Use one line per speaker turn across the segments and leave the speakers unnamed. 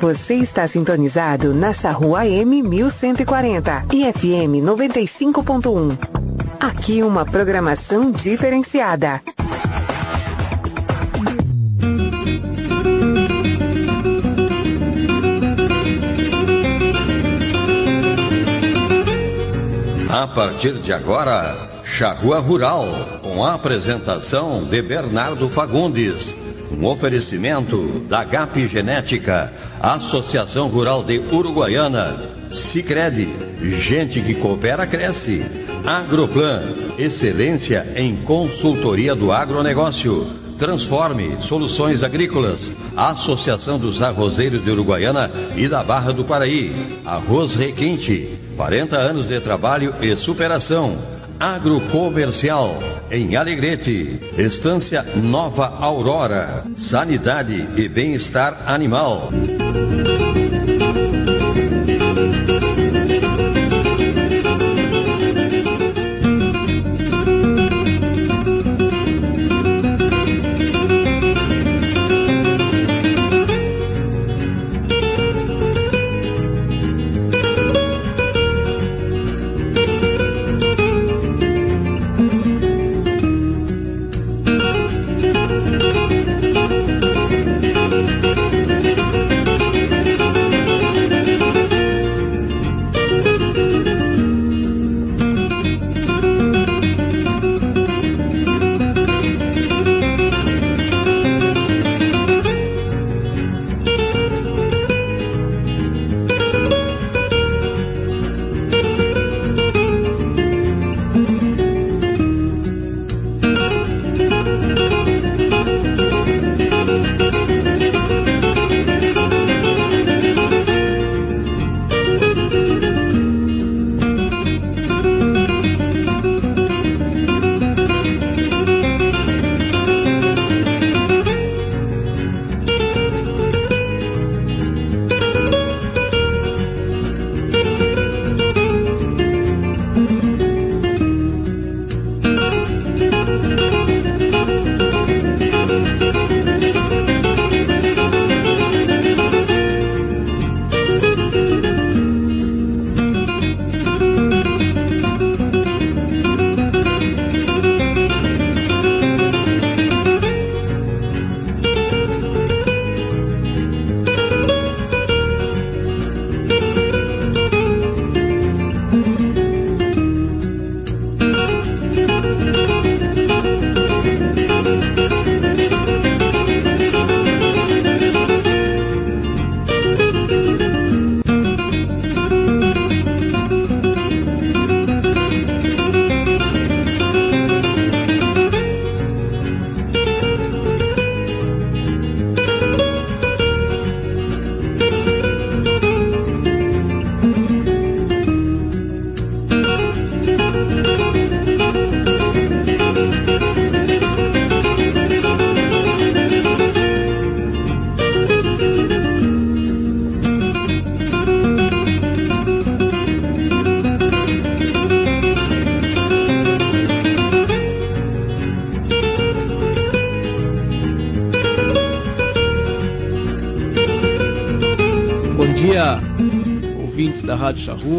Você está sintonizado na Charrua M 1140 e FM 95.1. Aqui uma programação diferenciada.
A partir de agora, Charrua Rural, com a apresentação de Bernardo Fagundes. Um oferecimento da GAP Genética, Associação Rural de Uruguaiana, Sicredi, gente que coopera cresce. Agroplan, excelência em consultoria do agronegócio. Transforme Soluções Agrícolas, Associação dos Arrozeiros de Uruguaiana e da Barra do Paraí. Arroz Requinte, 40 anos de trabalho e superação. Agrocomercial, em Alegrete. Estância Nova Aurora. Sanidade e bem-estar animal.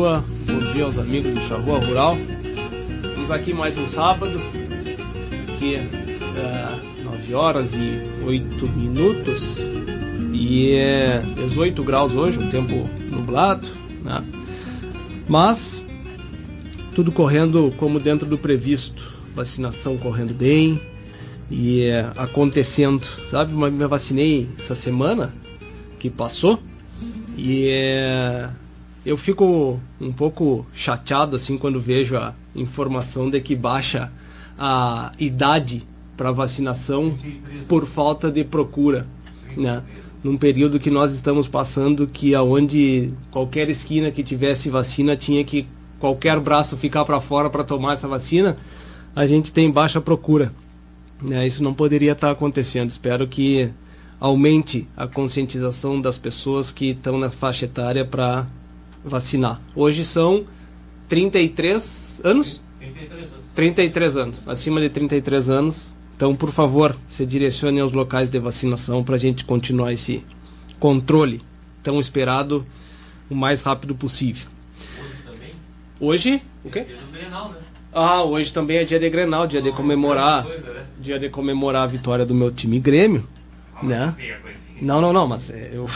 Bom dia aos amigos do Charrua Rural. Estamos aqui mais um sábado, que é 9 horas e 8 minutos. E é 18 graus hoje, um tempo nublado, né? Mas tudo correndo como dentro do previsto. Vacinação correndo bem e é, acontecendo. Sabe, me vacinei essa semana que passou. E é, eu fico um pouco chateado assim quando vejo a informação de que baixa a idade para vacinação por falta de procura, né? Num período que nós estamos passando que aonde qualquer esquina que tivesse vacina tinha que qualquer braço ficar para fora para tomar essa vacina, a gente tem baixa procura. Né? Isso não poderia estar acontecendo. Espero que aumente a conscientização das pessoas que estão na faixa etária para vacinar. Hoje são 33 anos? 33 anos. 33 anos. Acima de 33 anos. Então, por favor, se direcione aos locais de vacinação para a gente continuar esse, controle tão esperado o mais rápido possível. Hoje também? Hoje? O quê? Grenal, né? Ah, hoje também é dia de Grenal, dia de comemorar, né? dia de comemorar a vitória do meu time Grêmio, né? Não, não, não, mas é, eu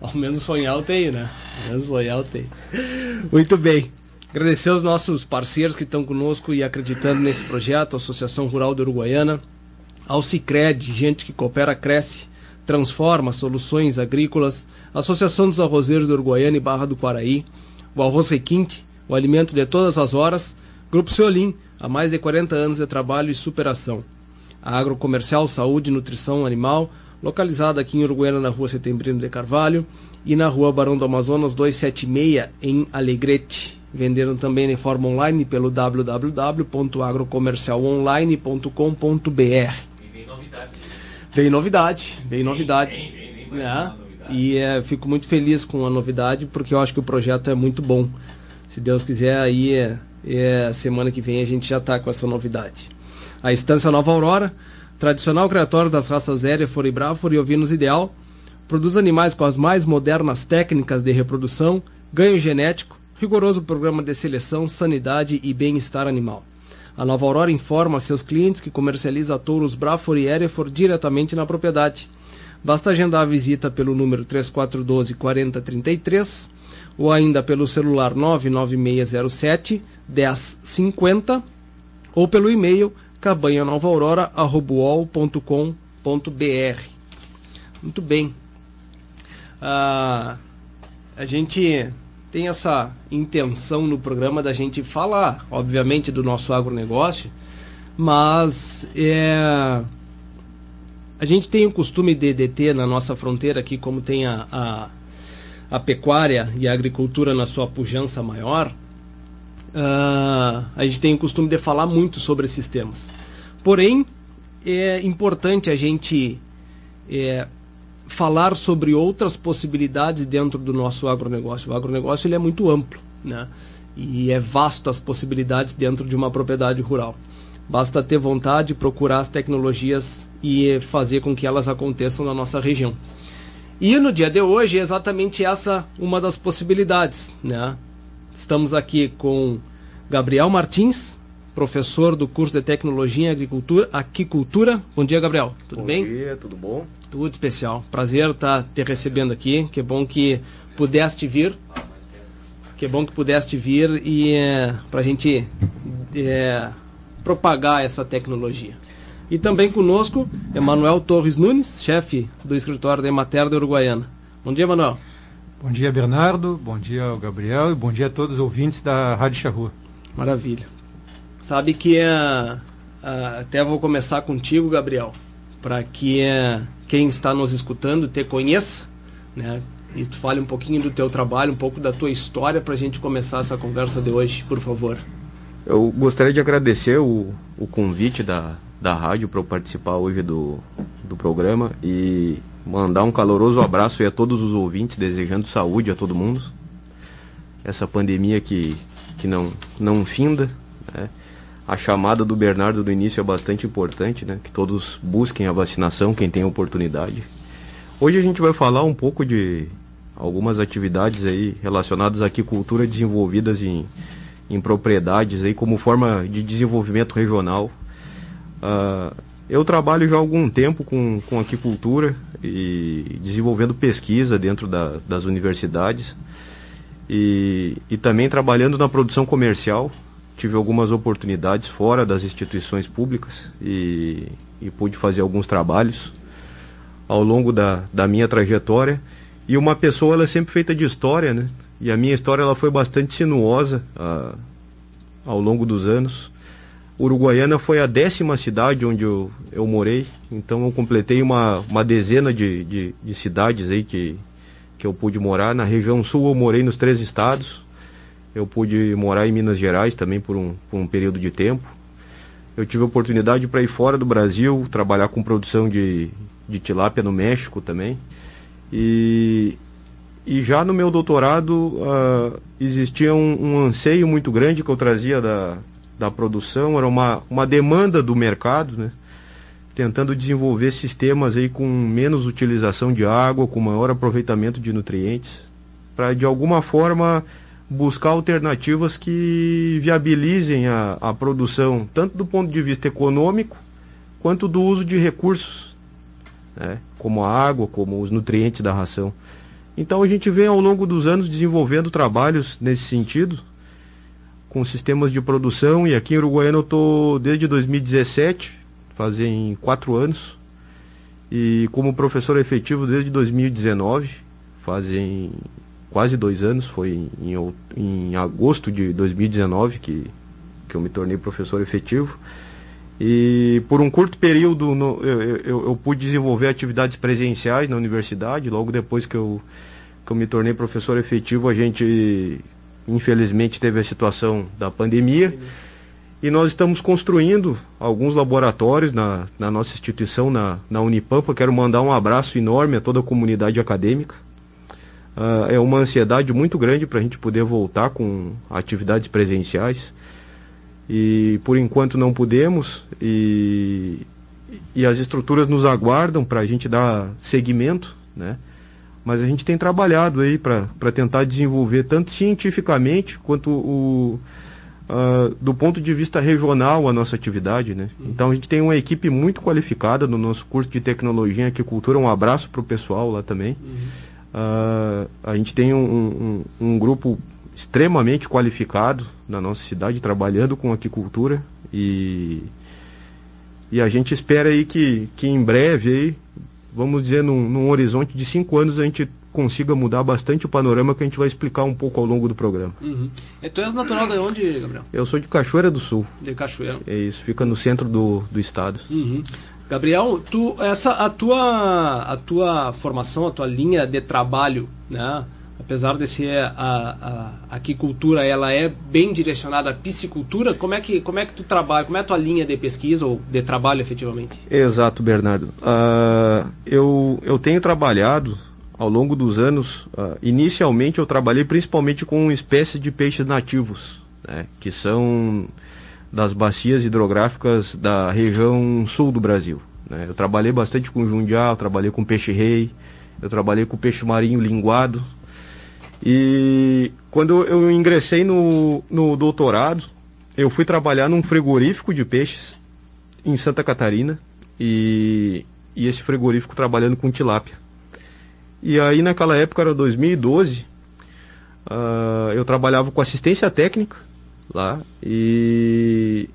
ao menos sonhar eu tenho, né? Ao menos sonhar eu tenho. Muito bem. Agradecer aos nossos parceiros que estão conosco e acreditando nesse projeto, a Associação Rural de Uruguaiana, ao Cicred, gente que coopera, cresce, transforma soluções agrícolas, Associação dos Arrozeiros de Uruguaiana e Barra do Quaraí, o Arroz Requinte, o alimento de todas as horas, Grupo Ceolim, há mais de 40 anos de trabalho e superação. A Agrocomercial Saúde e Nutrição Animal, localizada aqui em Uruguaiana, na rua Setembrino de Carvalho, e na rua Barão do Amazonas 276, em Alegrete. Venderam também em forma online pelo www.agrocomercialonline.com.br. Vem novidade. Vem novidade, vem novidade. Vem, vem, vem, né? E é, fico muito feliz com a novidade porque eu acho que o projeto é muito bom. Se Deus quiser, aí é, é, semana que vem a gente já está com essa novidade. A Estância Nova Aurora, tradicional criatório das raças Hereford e Braford e ovinos ideal, produz animais com as mais modernas técnicas de reprodução, ganho genético, rigoroso programa de seleção, sanidade e bem-estar animal. A Nova Aurora informa seus clientes que comercializa touros Braford e Hereford diretamente na propriedade. Basta agendar a visita pelo número 3412 4033 ou ainda pelo celular 99607 1050 ou pelo e-mail cabanhanovaaurora.com.br. Muito bem. Ah, a gente tem essa intenção no programa da gente falar, obviamente, do nosso agronegócio, mas é, a gente tem o costume de, de ter na nossa fronteira aqui, como tem a, a, a pecuária e a agricultura na sua pujança maior, uh, a gente tem o costume de falar muito sobre esses temas. Porém, é importante a gente é, falar sobre outras possibilidades dentro do nosso agronegócio. O agronegócio ele é muito amplo, né? E é vasto as possibilidades dentro de uma propriedade rural. Basta ter vontade, procurar as tecnologias e fazer com que elas aconteçam na nossa região. E no dia de hoje é exatamente essa uma das possibilidades, né? Estamos aqui com Gabriel Martins, professor do curso de Tecnologia em Agricultura, Aquicultura. Bom dia, Gabriel. Tudo
bom
bem?
Bom dia, tudo bom?
Tudo especial. Prazer estar tá te recebendo aqui. Que bom que pudeste vir. Que bom que pudeste vir e é, para a gente é, propagar essa tecnologia. E também conosco, Emanuel Torres Nunes, chefe do escritório da Emater da Uruguaiana. Bom dia, Emanuel.
Bom dia, Bernardo. Bom dia, Gabriel. E bom dia a todos os ouvintes da Rádio Charrua.
Maravilha. Sabe que é, até vou começar contigo, Gabriel, para que é, quem está nos escutando te conheça, né? E tu fale um pouquinho do teu trabalho, um pouco da tua história para a gente começar essa conversa de hoje, por favor.
Eu gostaria de agradecer o, o convite da, da rádio para eu participar hoje do, do programa e mandar um caloroso abraço a todos os ouvintes, desejando saúde a todo mundo. Essa pandemia que, que não, não finda, né? A chamada do Bernardo do início é bastante importante, né? Que todos busquem a vacinação, quem tem oportunidade. Hoje a gente vai falar um pouco de algumas atividades aí relacionadas à aquicultura desenvolvidas em, em propriedades aí como forma de desenvolvimento regional. Uh, eu trabalho já há algum tempo com, com aquicultura e desenvolvendo pesquisa dentro da, das universidades e, e também trabalhando na produção comercial tive algumas oportunidades fora das instituições públicas e, e pude fazer alguns trabalhos ao longo da, da minha trajetória. E uma pessoa, ela é sempre feita de história, né? E a minha história, ela foi bastante sinuosa ah, ao longo dos anos. Uruguaiana foi a décima cidade onde eu, eu morei, então eu completei uma, uma dezena de, de, de cidades aí que, que eu pude morar. Na região sul eu morei nos três estados, eu pude morar em Minas Gerais também por um, por um período de tempo. Eu tive a oportunidade para ir fora do Brasil, trabalhar com produção de, de tilápia no México também. E, e já no meu doutorado uh, existia um, um, anseio muito grande que eu trazia da, da produção, era uma, uma demanda do mercado, né? tentando desenvolver sistemas aí com menos utilização de água, com maior aproveitamento de nutrientes, para de alguma forma buscar alternativas que viabilizem a, a produção, tanto do ponto de vista econômico, quanto do uso de recursos, né, como a água, como os nutrientes da ração. Então a gente vem ao longo dos anos desenvolvendo trabalhos nesse sentido, com sistemas de produção, e aqui em Uruguaiana eu estou desde 2017, fazem quatro anos, e como professor efetivo desde 2019, fazem quase dois anos, foi em, em agosto de 2019 que, que eu me tornei professor efetivo. E por um curto período no, eu, eu, eu, pude desenvolver atividades presenciais na universidade. Logo depois que eu, que eu me tornei professor efetivo, a gente infelizmente teve a situação da pandemia. E nós estamos construindo alguns laboratórios na, na nossa instituição, na, na Unipampa. Quero mandar um abraço enorme a toda a comunidade acadêmica. Uh, é uma ansiedade muito grande para a gente poder voltar com atividades presenciais e por enquanto não podemos e, e as estruturas nos aguardam para a gente dar seguimento, né? Mas a gente tem trabalhado aí para tentar desenvolver tanto cientificamente quanto o, uh, do ponto de vista regional a nossa atividade, né? Uhum. Então a gente tem uma equipe muito qualificada no nosso curso de tecnologia e agricultura. Um abraço para o pessoal lá também. Uhum. Uh, a gente tem um, um, um grupo extremamente qualificado na nossa cidade, trabalhando com aquicultura e, e a gente espera aí que, que em breve, aí, vamos dizer, num, num horizonte de cinco anos, a gente consiga mudar bastante o panorama que a gente vai explicar um pouco ao longo do programa.
Uhum. E tu és natural de onde, Gabriel?
Eu sou de Cachoeira do Sul.
De Cachoeira.
É isso, fica no centro do, do estado.
Uhum. Gabriel, tu, essa, a, tua, a tua formação, a tua linha de trabalho, né? apesar de ser a, a, aquicultura, ela é bem direcionada à piscicultura, como é que, como é que tu trabalha, como é a tua linha de pesquisa ou de trabalho efetivamente?
Exato, Bernardo. Uh, eu, eu tenho trabalhado ao longo dos anos, uh, inicialmente eu trabalhei principalmente com espécies de peixes nativos, né, que são das bacias hidrográficas da região sul do Brasil. Né. Eu trabalhei bastante com jundial, trabalhei com peixe-rei, eu trabalhei com peixe marinho linguado, e quando eu ingressei no, no doutorado, eu fui trabalhar num frigorífico de peixes em Santa Catarina e, e esse frigorífico trabalhando com tilápia. E aí naquela época era 2012, uh, ah, eu trabalhava com assistência técnica lá e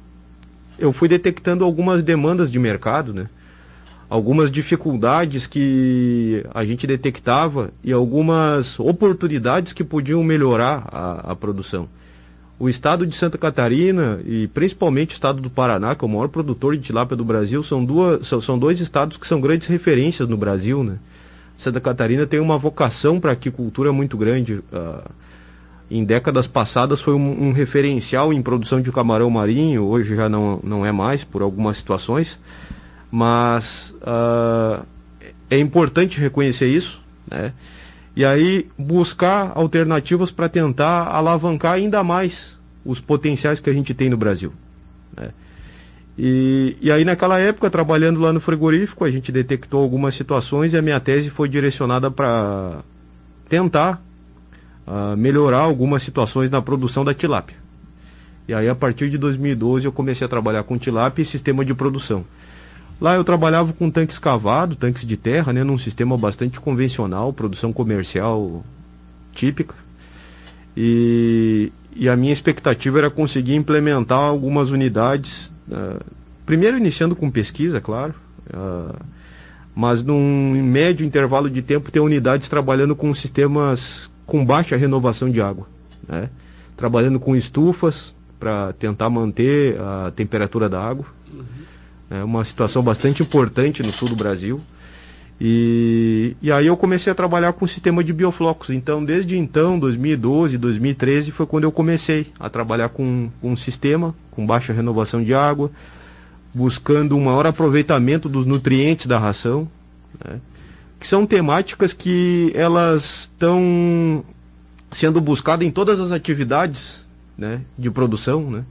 eu fui detectando algumas demandas de mercado, né? algumas dificuldades que a gente detectava e algumas oportunidades que podiam melhorar a, a, produção. O estado de Santa Catarina e principalmente o estado do Paraná, que é o maior produtor de tilápia do Brasil, são, duas, são, são dois estados que são grandes referências no Brasil. Né? Santa Catarina tem uma vocação para aquicultura muito grande. Uh, em décadas passadas foi um, um, referencial em produção de camarão marinho, hoje já não, não é mais por algumas situações mas uh, é importante reconhecer isso, né? E aí buscar alternativas para tentar alavancar ainda mais os potenciais que a gente tem no Brasil. Né? E, e aí naquela época, trabalhando lá no frigorífico, a gente detectou algumas situações e a minha tese foi direcionada para tentar uh, melhorar algumas situações na produção da tilápia. E aí a partir de 2012 eu comecei a trabalhar com tilápia e sistema de produção. Lá eu trabalhava com tanques cavados, tanques de terra, né, num sistema bastante convencional, produção comercial típica. E, e a minha expectativa era conseguir implementar algumas unidades, uh, primeiro iniciando com pesquisa, claro, uh, mas num médio intervalo de tempo ter unidades trabalhando com sistemas com baixa renovação de água, né? trabalhando com estufas para tentar manter a temperatura da água. É uma situação bastante importante no sul do Brasil. E, e aí eu comecei a trabalhar com o sistema de bioflocos. Então, desde então, 2012, 2013, foi quando eu comecei a trabalhar com, com um sistema com baixa renovação de água, buscando um maior aproveitamento dos nutrientes da ração, né? Que são temáticas que elas estão sendo buscadas em todas as atividades né, de produção, né?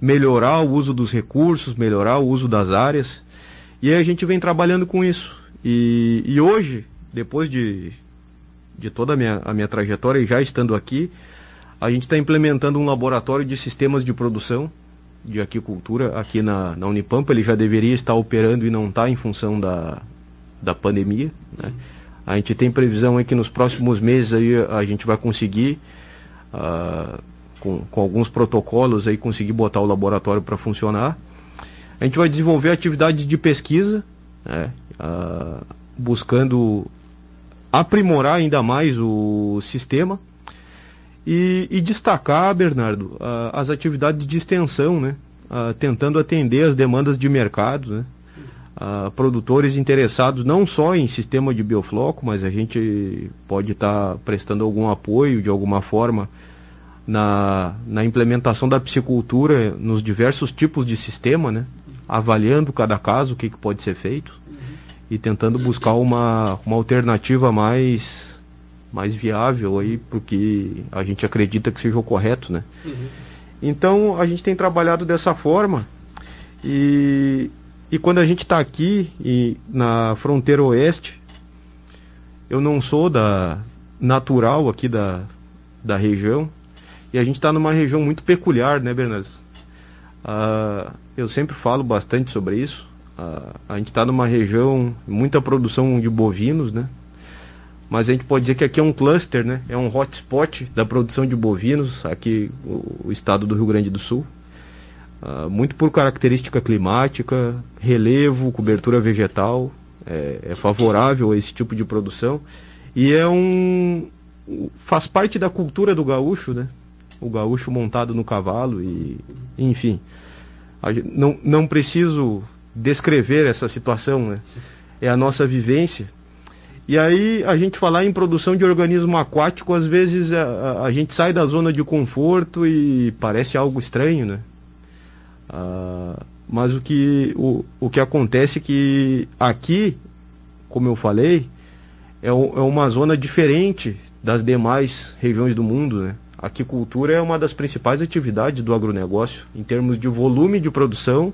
melhorar o uso dos recursos, melhorar o uso das áreas. E a gente vem trabalhando com isso. E, e hoje, depois de, de toda a minha, a minha trajetória e já estando aqui, a gente está implementando um laboratório de sistemas de produção de aquicultura aqui na, na Unipampa. Ele já deveria estar operando e não está em função da, da pandemia. Né? A gente tem previsão aí que nos próximos meses aí a gente vai conseguir, uh, com, com alguns protocolos aí, conseguir botar o laboratório para funcionar. A gente vai desenvolver atividades de pesquisa, né? uh, buscando aprimorar ainda mais o sistema e, e destacar, Bernardo, uh, as atividades de extensão, né? Uh, tentando atender as demandas de mercado, né? Uh, produtores interessados não só em sistema de biofloco, mas a gente pode estar tá prestando algum apoio de alguma forma na, na implementação da piscicultura nos diversos tipos de sistema, né? avaliando cada caso o que, que pode ser feito e tentando buscar uma, uma alternativa mais mais viável aí porque a gente acredita que seja o correto, né? Uhum. Então a gente tem trabalhado dessa forma e, e quando a gente está aqui e na fronteira oeste, eu não sou da natural aqui da, da região e a gente está numa região muito peculiar, né, Bernardo? Uh, eu sempre falo bastante sobre isso. Uh, a gente está numa região muita produção de bovinos, né? mas a gente pode dizer que aqui é um cluster, né? É um hotspot da produção de bovinos, aqui o, o estado do Rio Grande do Sul. Uh, muito por característica climática, relevo, cobertura vegetal, é, é, favorável a esse tipo de produção. E é um. faz parte da cultura do gaúcho, né? O gaúcho montado no cavalo e. enfim. não, não preciso descrever essa situação, né? É a nossa vivência e aí a gente falar em produção de organismo aquático, às vezes a, a, a gente sai da zona de conforto e parece algo estranho, né? Ah, mas o que, o, o que acontece é que aqui, como eu falei, é, o, é uma zona diferente das demais regiões do mundo, né? A aquicultura é uma das principais atividades do agronegócio, em termos de volume de produção,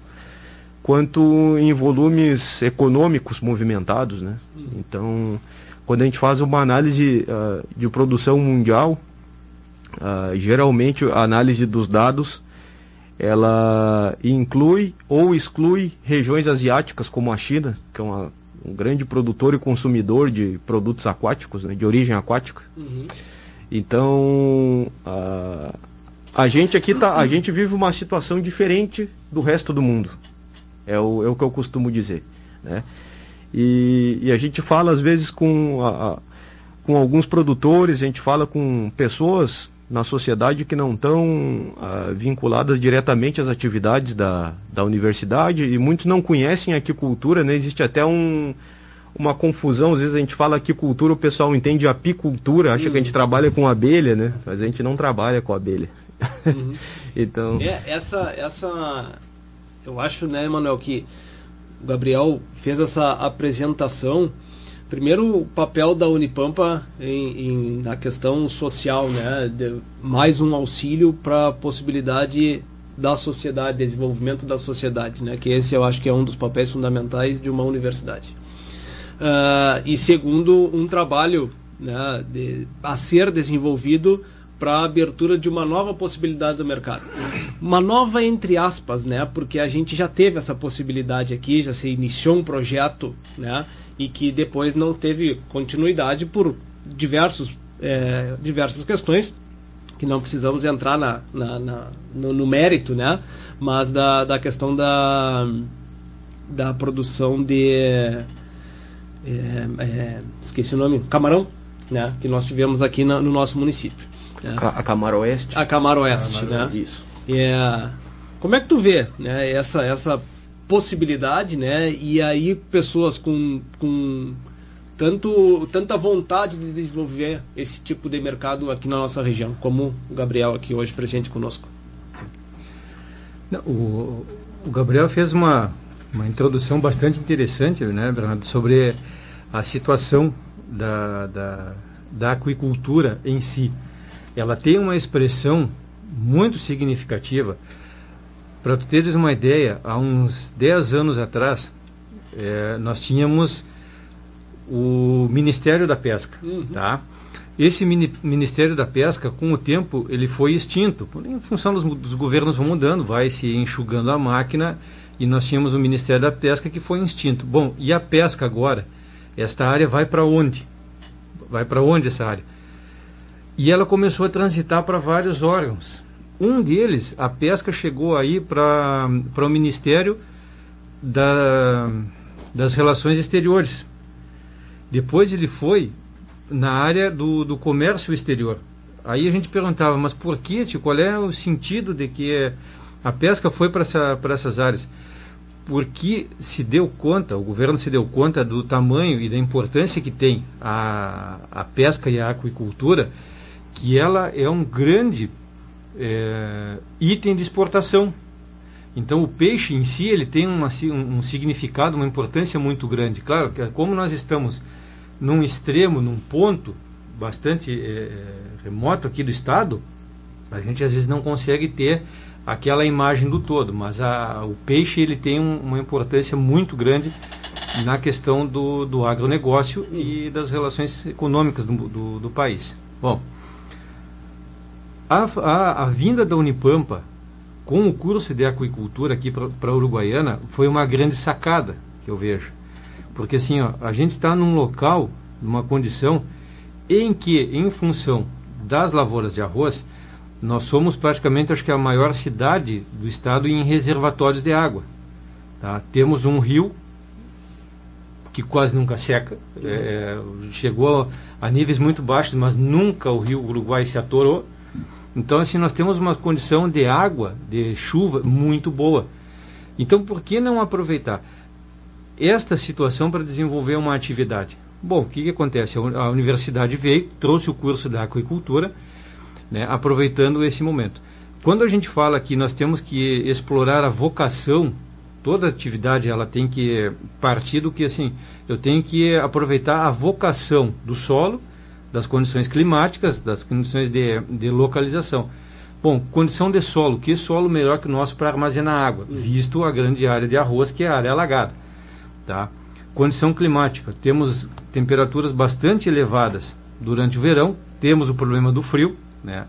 quanto em volumes econômicos movimentados, né? Hum. Então, quando a gente faz uma análise uh, de produção mundial, uh, geralmente a análise dos dados ela inclui ou exclui regiões asiáticas como a China, que é uma, um grande produtor e consumidor de produtos aquáticos, né, de origem aquática. Uhum. Então, uh, a gente aqui tá, a gente vive uma situação diferente do resto do mundo. É o, é o que eu costumo dizer. Né? E, e a gente fala às vezes com, a, a, com alguns produtores, a gente fala com pessoas na sociedade que não estão ah, vinculadas diretamente às atividades da, da universidade e muitos não conhecem a aquicultura, né? Existe até um, uma confusão, às vezes a gente fala aquicultura, o pessoal entende apicultura, acha uhum. que a gente trabalha com abelha, né? Mas a gente não trabalha com abelha.
Uhum. então... É, essa, essa eu acho, né, Manuel, que o Gabriel fez essa apresentação. Primeiro, o papel da Unipampa em, em na questão social, né, de, mais um auxílio para a possibilidade da sociedade, desenvolvimento da sociedade, né, que esse eu acho que é um dos papéis fundamentais de uma universidade. Uh, e segundo, um trabalho né, de, a ser desenvolvido para a abertura de uma nova possibilidade do mercado. Uma nova entre aspas, né? Porque a gente já teve essa possibilidade aqui, já se iniciou um projeto, né? E que depois não teve continuidade por diversos, é, diversas questões que não precisamos entrar na, na, na no, no, mérito, né? Mas da, da questão da, da produção de é, é, esqueci o nome, camarão, né? Que nós tivemos aqui na, no nosso município.
É. A, a Camaro Oeste.
A Camaro Oeste, Camaro, né? Isso. É, como é que tu vê né, essa, essa possibilidade, né? E aí pessoas com, com tanto, tanta vontade de desenvolver esse tipo de mercado aqui na nossa região, como o Gabriel aqui hoje presente conosco.
O, o Gabriel fez uma, uma introdução bastante interessante, né, Bernardo, sobre a situação da, da, da aquicultura em si ela tem uma expressão muito significativa. Para tu teres uma ideia, há uns 10 anos atrás, é, nós tínhamos o Ministério da Pesca, uhum. tá? Esse mini, Ministério da Pesca, com o tempo, ele foi extinto, em função dos, dos, governos vão mudando, vai se enxugando a máquina, e nós tínhamos o Ministério da Pesca que foi extinto. Bom, e a pesca agora? Esta área vai para onde? Vai para onde essa área? E ela começou a transitar para vários órgãos. Um deles, a pesca chegou aí para o Ministério da, das Relações Exteriores. Depois ele foi na área do, do comércio exterior. Aí a gente perguntava, mas por que, tio, qual é o sentido de que a pesca foi para essa, essas áreas? Porque se deu conta, o governo se deu conta do tamanho e da importância que tem a, a pesca e a aquicultura, que ela é um grande é, item de exportação. Então o peixe em si ele tem uma, um, significado, uma importância muito grande. Claro, como nós estamos num extremo, num ponto bastante é, remoto aqui do estado, a gente às vezes não consegue ter aquela imagem do todo, mas a, o peixe ele tem um, uma importância muito grande na questão do, do agronegócio e das relações econômicas do, do, do país. Bom, a, a, a, vinda da Unipampa com o curso de aquicultura aqui para a Uruguaiana foi uma grande sacada que eu vejo. Porque assim, ó, a gente está num local, numa condição em que, em função das lavouras de arroz, nós somos praticamente, acho que a maior cidade do estado em reservatórios de água. Tá? Temos um rio que quase nunca seca, é, é chegou a níveis muito baixos, mas nunca o rio Uruguai se atorou. Então, assim, nós temos uma condição de água, de chuva muito boa. Então, por que não aproveitar? esta situação para desenvolver uma atividade. Bom, o que, que acontece? A universidade veio, trouxe o curso da aquicultura, né, aproveitando esse momento. Quando a gente fala que nós temos que explorar a vocação, toda atividade ela tem que partir do que assim, eu tenho que aproveitar a vocação do solo, das condições climáticas, das condições de, de localização. Bom, condição de solo, que solo melhor que o nosso para armazenar água, visto a grande área de arroz que é a área alagada. Tá? Condição climática, temos temperaturas bastante elevadas durante o verão, temos o problema do frio, né?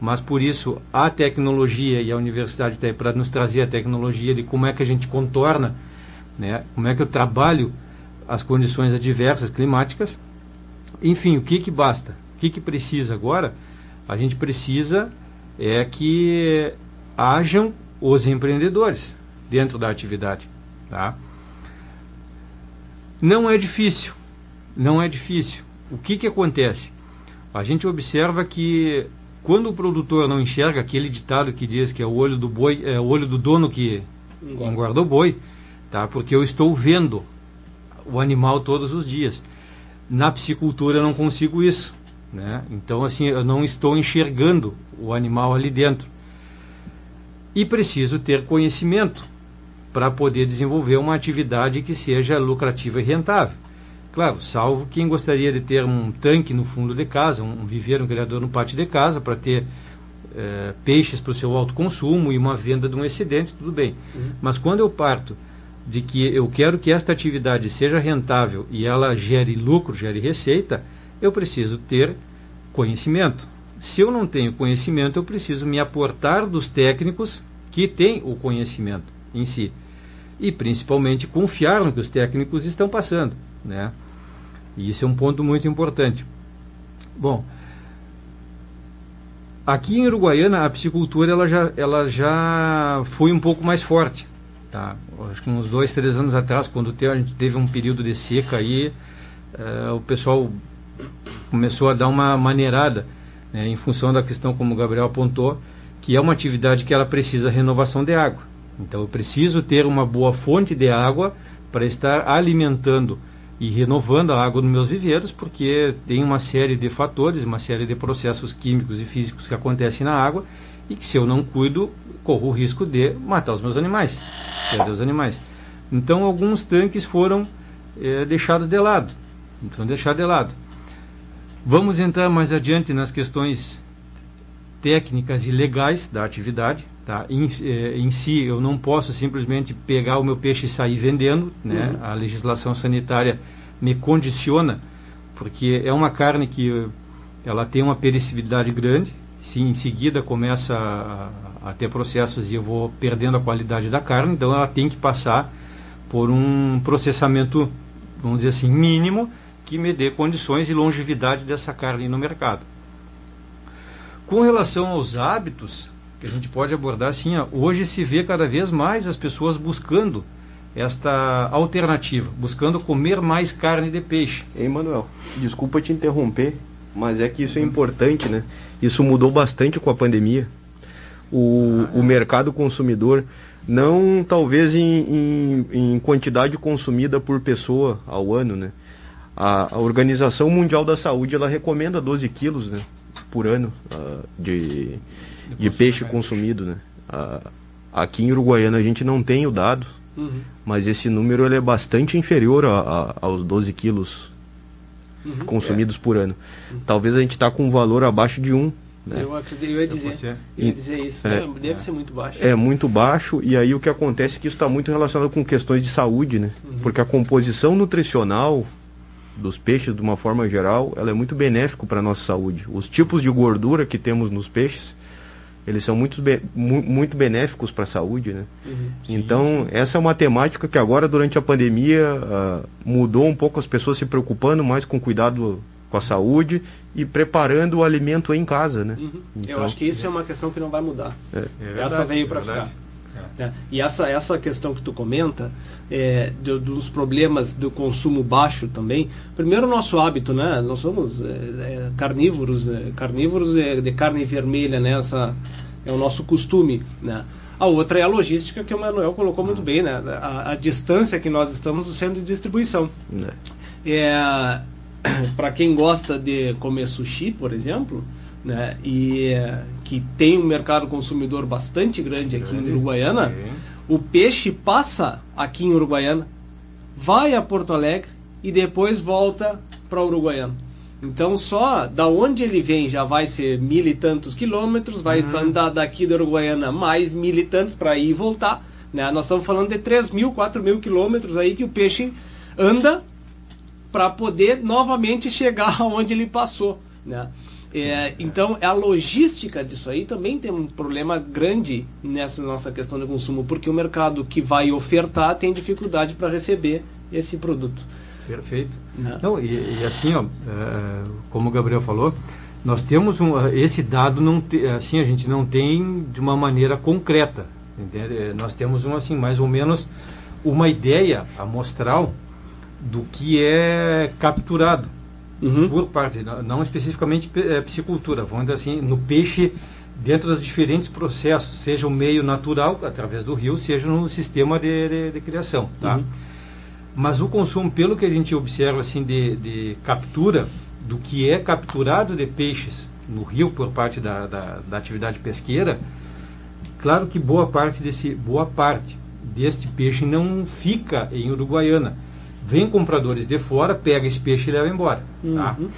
mas por isso a tecnologia e a universidade está aí para nos trazer a tecnologia de como é que a gente contorna, né? como é que eu trabalho as condições adversas climáticas. Enfim, o que, que basta? O que, que precisa agora? A gente precisa é que hajam os empreendedores dentro da atividade. Tá? Não é difícil, não é difícil. O que, que acontece? A gente observa que quando o produtor não enxerga aquele ditado que diz que é o olho do boi, é o olho do dono que engorda o boi, tá? Porque eu estou vendo o animal todos os dias. Na piscicultura eu não consigo isso, né? Então assim, eu não estou enxergando o animal ali dentro. E preciso ter conhecimento para poder desenvolver uma atividade que seja lucrativa e rentável. Claro, salvo quem gostaria de ter um tanque no fundo de casa, um viveiro, um criador no pátio de casa, para ter é, peixes para o seu autoconsumo e uma venda de um excedente, tudo bem. Uhum. Mas quando eu parto de que eu quero que esta atividade seja rentável e ela gere lucro, gere receita, eu preciso ter conhecimento. Se eu não tenho conhecimento, eu preciso me aportar dos técnicos que têm o conhecimento em si e principalmente confiar no que os técnicos estão passando, né? E isso é um ponto muito importante. Bom, aqui em Uruguaiana a piscicultura ela já, ela já foi um pouco mais forte, tá? Acho que uns dois, três anos atrás, quando a gente teve um período de seca aí, eh, o pessoal começou a dar uma maneirada, né, em função da questão como o Gabriel apontou, que é uma atividade que ela precisa renovação de água. Então eu preciso ter uma boa fonte de água para estar alimentando e renovando a água nos meus viveiros, porque tem uma série de fatores, uma série de processos químicos e físicos que acontecem na água e que se eu não cuido, corro o risco de matar os meus animais, perder os animais. Então alguns tanques foram é, deixados de lado, então deixar de lado. Vamos entrar mais adiante nas questões técnicas e legais da atividade, Tá? Em, eh, em, si, eu não posso simplesmente pegar o meu peixe e sair vendendo. Né? Uhum. A legislação sanitária me condiciona, porque é uma carne que ela tem uma perecibilidade grande. Se em seguida começa a, a ter processos e eu vou perdendo a qualidade da carne, então ela tem que passar por um processamento, vamos dizer assim, mínimo, que me dê condições de longevidade dessa carne no mercado. Com relação aos hábitos, que a gente pode abordar assim, ó, hoje se vê cada vez mais as pessoas buscando esta alternativa, buscando comer mais carne de peixe.
Ei, Manuel, desculpa te interromper, mas é que isso é importante, né? Isso mudou bastante com a pandemia. O, o mercado consumidor, não talvez em, em, em, quantidade consumida por pessoa ao ano, né? A, a, Organização Mundial da Saúde, ela recomenda 12 quilos né, por ano uh, de, de peixe consumido, né? aqui em Uruguaiana a gente não tem o dado, uhum. mas esse número ele é bastante inferior a, a, aos 12 quilos uhum. consumidos é. por ano. Uhum. Talvez a gente está com um valor abaixo de um.
Né? Eu, acredito, eu ia dizer, eu ia dizer isso. É, é, deve ser muito baixo.
É muito baixo, e aí o que acontece é que isso está muito relacionado com questões de saúde, né? Uhum. Porque a composição nutricional dos peixes, de uma forma geral, ela é muito benéfico para a nossa saúde. Os tipos de gordura que temos nos peixes, eles são muito, muito benéficos para a saúde, né? Uhum, então, essa é uma temática que agora, durante a pandemia, uh, mudou um pouco as pessoas se preocupando mais com cuidado com a saúde e preparando o alimento em casa, né?
Uhum. Então, Eu acho que isso é uma questão que não vai mudar. É. É verdade, essa veio para ficar. É. E essa, essa questão que tu comenta, é, do, dos problemas do consumo baixo também, primeiro o nosso hábito, né? Nós somos é, é carnívoros, é, carnívoros de carne vermelha, né? Essa, é o nosso costume, né? A outra é a logística que o Manuel colocou muito bem, né? A, a distância que nós estamos no centro de distribuição. É, para quem gosta de comer sushi, por exemplo, né? E que tem um mercado consumidor bastante grande aqui grande, em Uruguaiana, sim. o peixe passa aqui em Uruguaiana, vai a Porto Alegre e depois volta para Uruguaiana. Então só da onde ele vem já vai ser mil e tantos quilômetros, vai uhum. andar daqui da Uruguaiana mais mil e tantos para ir e voltar. Né? Nós estamos falando de 3 mil, 4 mil quilômetros aí que o peixe anda para poder novamente chegar aonde ele passou. Né? É, então, a logística disso aí também tem um problema grande nessa nossa questão de consumo, porque o mercado que vai ofertar tem dificuldade para receber esse produto.
Perfeito. Né? Não, e, e, assim, ó, é, como o Gabriel falou, nós temos um, esse dado não te, assim a gente não tem de uma maneira concreta, entende? É, nós temos um assim mais ou menos uma ideia amostral do que é capturado uhum. por parte, não especificamente é, piscicultura, vamos dizer assim, no peixe dentro dos diferentes processos, seja o meio natural, através do rio, seja no sistema de, de, de criação. Tá? Uhum. Mas o consumo, pelo que a gente observa assim, de, de, captura, do que é capturado de peixes no rio por parte da, da, da atividade pesqueira, claro que boa parte desse boa parte deste peixe não fica em Uruguaiana Vem compradores de fora, pega esse peixe e leva embora. Tá? Uhum.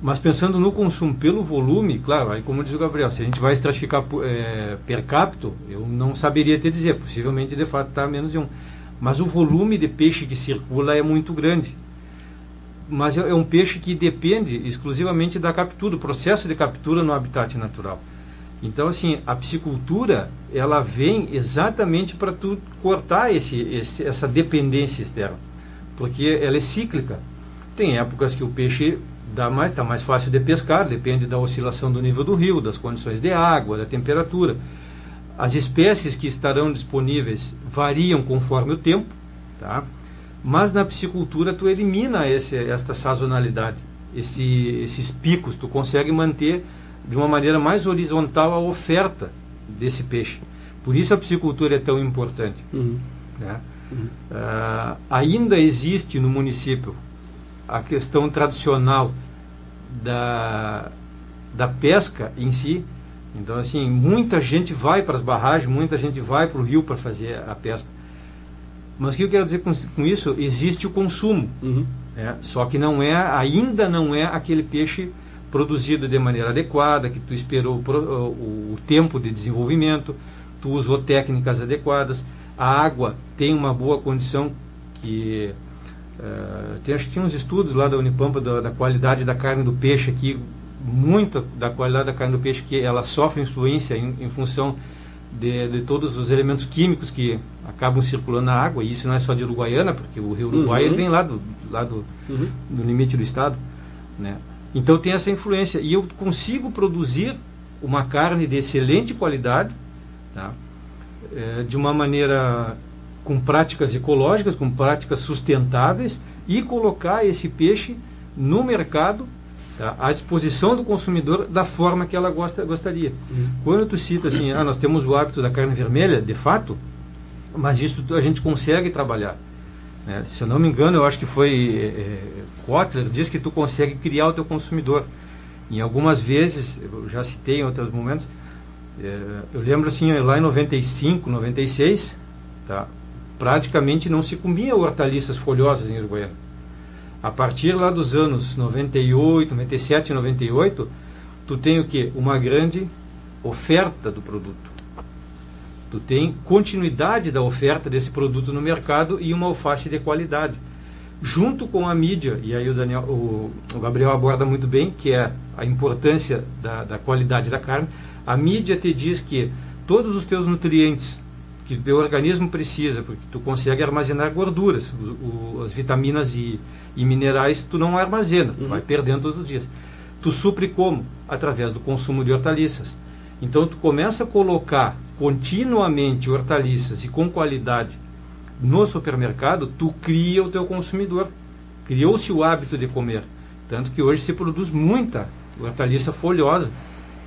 Mas pensando no consumo pelo volume, claro, aí como diz o Gabriel, se a gente vai estratificar é, per capita, eu não saberia te dizer, possivelmente de fato está menos de um. Mas o volume de peixe que circula é muito grande. Mas é, é um peixe que depende exclusivamente da captura, do processo de captura no habitat natural. Então, assim, a piscicultura, ela vem exatamente para tu cortar esse, esse, essa dependência externa, porque ela é cíclica. Tem épocas que o peixe dá mais, está mais fácil de pescar, depende da oscilação do nível do rio, das condições de água, da temperatura. As espécies que estarão disponíveis variam conforme o tempo, tá? mas na piscicultura tu elimina esse, esta sazonalidade, esse, esses picos, tu consegue manter de uma maneira mais horizontal a oferta desse peixe. Por isso a piscicultura é tão importante. Uhum. Né? Uhum. Uh, ainda existe no município a questão tradicional da, da pesca em si. Então, assim, muita gente vai para as barragens, muita gente vai para o rio para fazer a pesca. Mas o que eu quero dizer com, com isso? Existe o consumo. Uhum. Né? Só que não é, ainda não é aquele peixe produzido de maneira adequada, que tu esperou o, tempo de desenvolvimento, tu usou técnicas adequadas, a água tem uma boa condição que uh, tem, acho que tinha uns estudos lá da Unipampa da, da, qualidade da carne do peixe aqui, muita da qualidade da carne do peixe que ela sofre influência em, em função de, de, todos os elementos químicos que acabam circulando na água, e isso não é só de Uruguaiana, porque o rio Uruguai uhum. vem lá do, lá do, uhum. do limite do estado. Né? Então tem essa influência. E eu consigo produzir uma carne de excelente qualidade, tá? é, de uma maneira com práticas ecológicas, com práticas sustentáveis, e colocar esse peixe no mercado tá? à disposição do consumidor da forma que ela gosta, gostaria. Uhum. Quando tu cita assim, ah, nós temos o hábito da carne vermelha, de fato, mas isso a gente consegue trabalhar. Né? Se eu não me engano, eu acho que foi é, Kotler, diz que tu consegue criar o teu consumidor. Em algumas vezes, eu já citei em outros momentos, é, eu lembro assim, lá em 95, 96, tá? praticamente não se comia hortaliças folhosas em Uruguaiana. A partir lá dos anos 98, 97 e 98, tu tem o que? Uma grande oferta do produto. Tu tem continuidade da oferta desse produto no mercado e uma alface de qualidade. Junto com a mídia, e aí o, Daniel, o, o Gabriel aborda muito bem, que é a importância da, da qualidade da carne, a mídia te diz que todos os teus nutrientes que o teu organismo precisa, porque tu consegue armazenar gorduras, o, o, as vitaminas e, e, minerais tu não armazena, tu uhum. vai perdendo todos os dias. Tu supre como? Através do consumo de hortaliças. Então tu começa a colocar continuamente hortaliças e com qualidade no supermercado, tu cria o teu consumidor. Criou-se o hábito de comer. Tanto que hoje se produz muita hortaliça folhosa.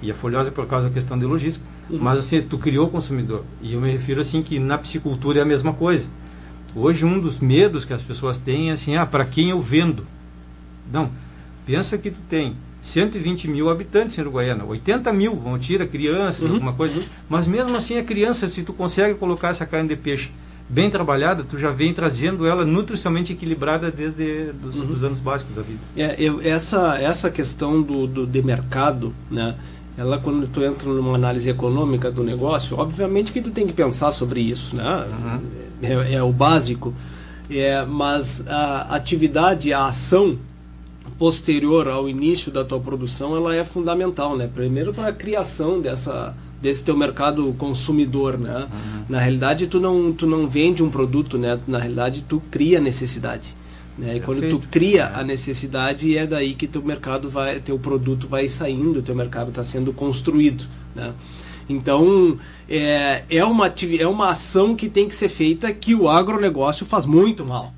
E a folhosa é por causa da questão de logística. Uhum. Mas assim, tu criou o consumidor. E eu me refiro assim que na psicultura é a mesma coisa. Hoje um dos medos que as pessoas têm é assim, ah, para quem eu vendo? Não. Pensa que tu tem 120 mil habitantes em Uruguaiana, 80 mil, vão tirar crianças, uhum. alguma coisa. Mas mesmo assim a criança, se tu consegue colocar essa carne de peixe bem trabalhada, tu já vem trazendo ela nutricionalmente equilibrada desde dos, uhum. dos anos básicos da vida.
É, eu, essa, essa questão do, do, de mercado, né? Ela, quando tu entra numa análise econômica do negócio, obviamente que tu tem que pensar sobre isso, né? Uhum. É, é, o básico. É, mas a atividade, a ação posterior ao início da tua produção, ela é fundamental, né? Primeiro para a criação dessa desse teu mercado consumidor, né? Uhum. Na realidade, tu não tu não vende um produto, né? Na realidade, tu cria necessidade. Né? E quando tu cria é. a necessidade, é daí que teu mercado vai, teu produto vai saindo, teu mercado está sendo construído. Né? Então, é, é, uma, é uma ação que tem que ser feita que o agronegócio faz muito mal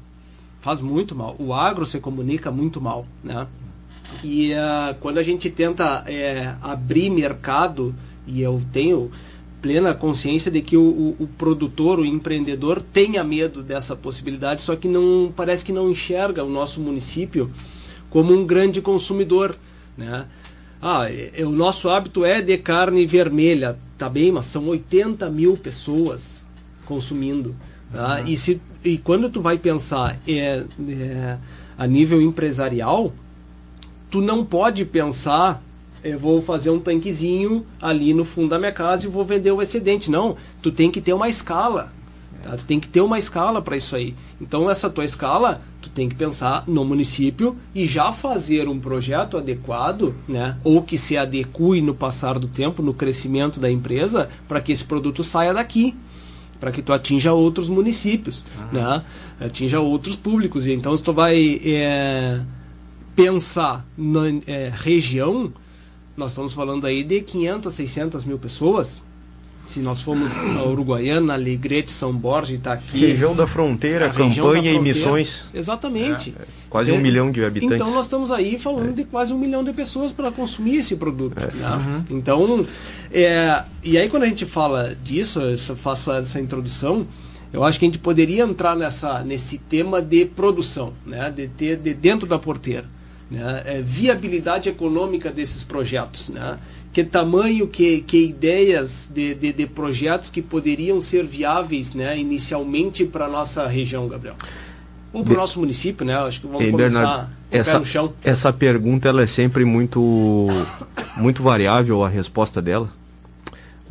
faz muito mal. O agro se comunica muito mal, né? E uh, quando a gente tenta é, abrir mercado, e eu tenho plena consciência de que o, o, o, produtor, o empreendedor tenha medo dessa possibilidade, só que não parece que não enxerga o nosso município como um grande consumidor, né? Ah, é, o nosso hábito é de carne vermelha, tá bem, mas são 80 mil pessoas consumindo. Tá? Uhum. E, se, e quando tu vai pensar é, é, a nível empresarial, tu não pode pensar eu vou fazer um tanquezinho ali no fundo da minha casa e vou vender o excedente. Não, tu tem que ter uma escala. Tá? Tu tem que ter uma escala para isso aí. Então essa tua escala, tu tem que pensar no município e já fazer um projeto adequado, né? Ou que se adeque no passar do tempo, no crescimento da empresa, para que esse produto saia daqui para que tu atinja outros municípios, né? atinja outros públicos. E então, se tu vai é, pensar na é, região, nós estamos falando aí de 500, 600 mil pessoas, se nós formos a Uruguaiana, Alegrete, São Borja, Itaqui...
Região da fronteira, campanha e missões.
Exatamente.
É, quase um é, milhão de habitantes.
Então nós estamos aí falando é. de quase um milhão de pessoas para consumir esse produto. É. Né? Uhum. Então, é, e aí quando a gente fala disso, eu faço essa introdução, eu acho que a gente poderia entrar nessa, nesse tema de produção, né? de ter de dentro da porteira. Né? É, viabilidade econômica desses projetos. Né? que tamanho, que, que ideias de, de, de, projetos que poderiam ser viáveis né, inicialmente para a nossa região, Gabriel? Ou para o nosso município, né? Acho que vamos
Ei,
começar
Bernardo, essa,
no chão.
essa pergunta ela é sempre muito, muito variável a resposta dela.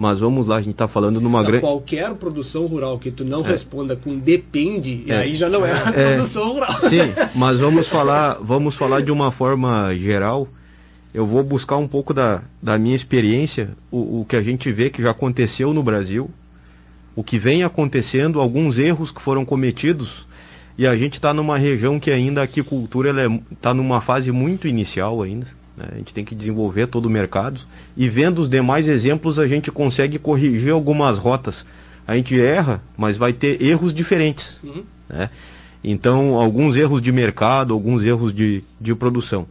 Mas vamos lá, a gente está falando numa grande.
Qualquer produção rural que tu não responda com depende, e aí já não é,
É.
produção rural.
Sim, mas vamos falar, vamos falar de uma forma geral. Eu vou buscar um pouco da, da minha experiência, o, o que a gente vê que já aconteceu no Brasil, o que vem acontecendo, alguns erros que foram cometidos, e a gente está numa região que ainda a aquicultura está numa fase muito inicial ainda. Né? A gente tem que desenvolver todo o mercado. E vendo os demais exemplos, a gente consegue corrigir algumas rotas. A gente erra, mas vai ter erros diferentes.
Uhum.
né? Então, alguns erros de mercado, alguns erros de, de produção.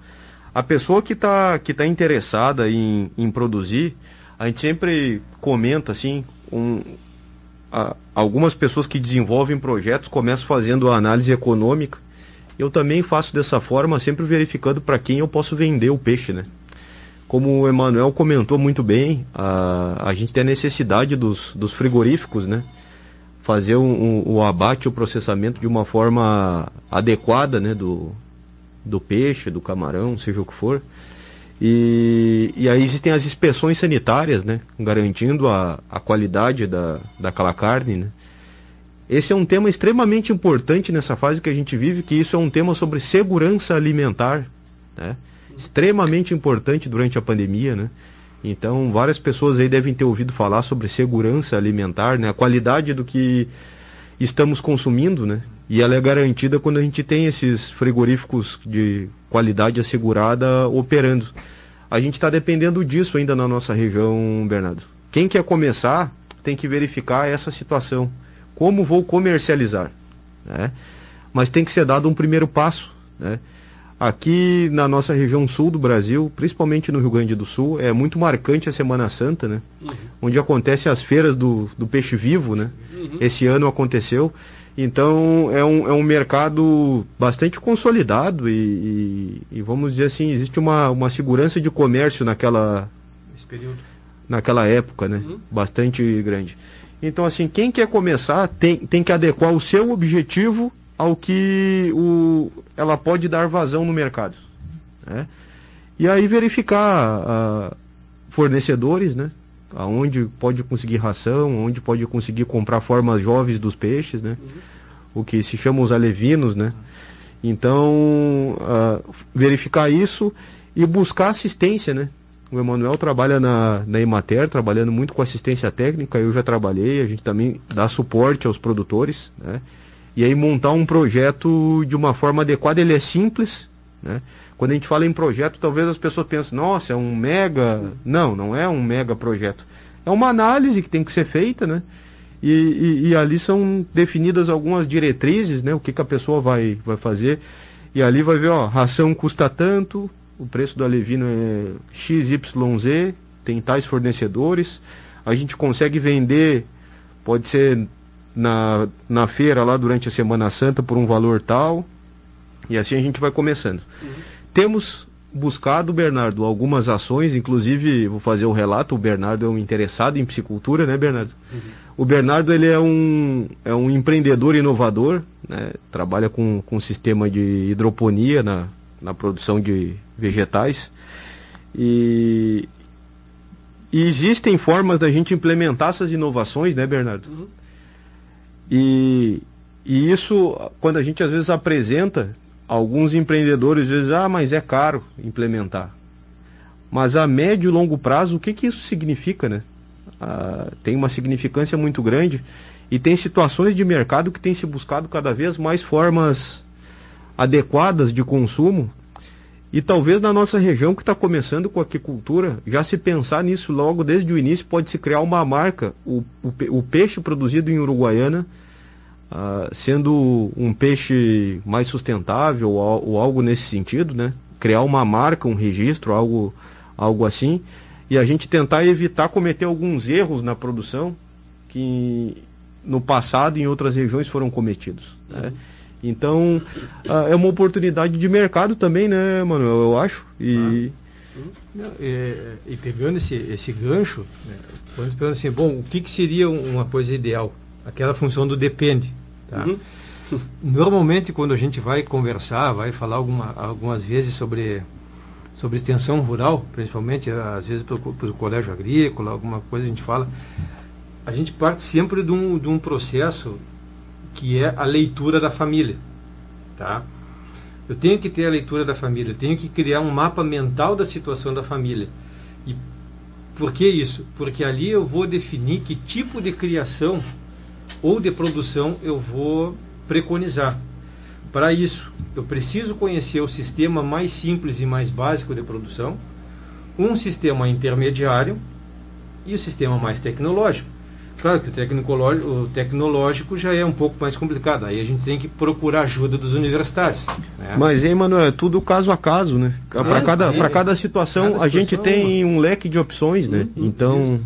A pessoa que está que tá interessada em, em produzir, a gente sempre comenta assim, um, a- algumas pessoas que desenvolvem projetos começam fazendo a análise econômica. Eu também faço dessa forma, sempre verificando para quem eu posso vender o peixe, né? Como o Emanuel comentou muito bem, a, a gente tem a necessidade dos, dos frigoríficos, né? Fazer um- um- o abate, o processamento de uma forma adequada, né? Do, do peixe, do camarão, seja o que for. E, e aí existem as inspeções sanitárias, né? Garantindo a, a qualidade da, daquela carne, né? Esse é um tema extremamente importante nessa fase que a gente vive, que isso é um tema sobre segurança alimentar, né? Extremamente importante durante a pandemia, né? Então, várias pessoas aí devem ter ouvido falar sobre segurança alimentar, né? A qualidade do que estamos consumindo, né? E ela é garantida quando a gente tem esses frigoríficos de qualidade assegurada operando. A gente está dependendo disso ainda na nossa região, Bernardo. Quem quer começar tem que verificar essa situação. Como vou comercializar? né? Mas tem que ser dado um primeiro passo. Né? Aqui na nossa região sul do Brasil, principalmente no Rio Grande do Sul, é muito marcante a Semana Santa, né? Onde acontece as feiras do, do peixe vivo, né? Esse ano aconteceu. Então é um, é um mercado bastante consolidado e, e- e vamos dizer assim, existe uma, uma segurança de comércio naquela, naquela época, né? Bastante grande. Então, assim, quem quer começar tem, tem que adequar o seu objetivo ao que o, ela pode dar vazão no mercado. Né? E aí verificar ah, fornecedores, né? Aonde pode conseguir ração, onde pode conseguir comprar formas jovens dos peixes, né? O que se chama os alevinos, né? Então, ah, verificar isso e buscar assistência, né? O Emanuel trabalha na, na Emater, trabalhando muito com assistência técnica, eu já trabalhei, a gente também dá suporte aos produtores, né? E aí montar um projeto de uma forma adequada, ele é simples, né? Quando a gente fala em projeto, talvez as pessoas pensem, nossa, é um mega... Não, não é um mega projeto. É uma análise que tem que ser feita, né? E, e- e ali são definidas algumas diretrizes, né? O que, que a pessoa vai, vai fazer. E ali vai ver, ó, ração custa tanto, o preço do alevino é XYZ, tem tais fornecedores, a gente consegue vender, pode ser na, na feira lá durante a Semana Santa por um valor tal, e assim a gente vai começando. Temos buscado, Bernardo, algumas ações, inclusive vou fazer um relato, o Bernardo é um interessado em piscicultura, né, Bernardo? O Bernardo ele é um, é um empreendedor inovador, né? trabalha com, com sistema de hidroponia na, na produção de vegetais. E, e existem formas da gente implementar essas inovações, né, Bernardo? E, e isso, quando a gente às vezes apresenta, alguns empreendedores dizem, ah, mas é caro implementar. Mas a médio e longo prazo, o que, que isso significa, né? Ah, tem uma significância muito grande e tem situações de mercado que tem se buscado cada vez mais formas adequadas de consumo e talvez na nossa região que está começando com aquicultura, já se pensar nisso logo desde o início, pode se criar uma marca, o, o, o peixe produzido em Uruguaiana, ah, sendo um peixe mais sustentável ou, ou algo nesse sentido, né? Criar uma marca, um registro, algo, algo assim, e a gente tentar evitar cometer alguns erros na produção que no passado em outras regiões foram cometidos. Né? Então, ah, é uma oportunidade de mercado também, né, Manuel? Eu acho. E
Não, é, e pegando esse, esse gancho, né, vamos pensando assim, bom, o que, que seria um- uma coisa ideal? Aquela função do depende. Tá?
Uhum.
normalmente quando a gente vai conversar, vai falar alguma, algumas vezes sobre, sobre extensão rural, principalmente às vezes para o colégio agrícola, alguma coisa a gente fala, a gente parte sempre de um, de um processo que é a leitura da família. Tá? Eu tenho que ter a leitura da família, eu tenho que criar um mapa mental da situação da família. E por que isso? Porque ali eu vou definir que tipo de criação ou de produção eu vou preconizar. Para isso, eu preciso conhecer o sistema mais simples e mais básico de produção, um sistema intermediário e o sistema mais tecnológico. Claro que o tecnológico, o tecnológico já é um pouco mais complicado. Aí a gente tem que procurar ajuda dos universitários.
Né? Mas, hein, Manuel, é tudo caso a caso, né? É, para cada, é, cada situação cada a gente tem um leque de opções, né? Hum, então.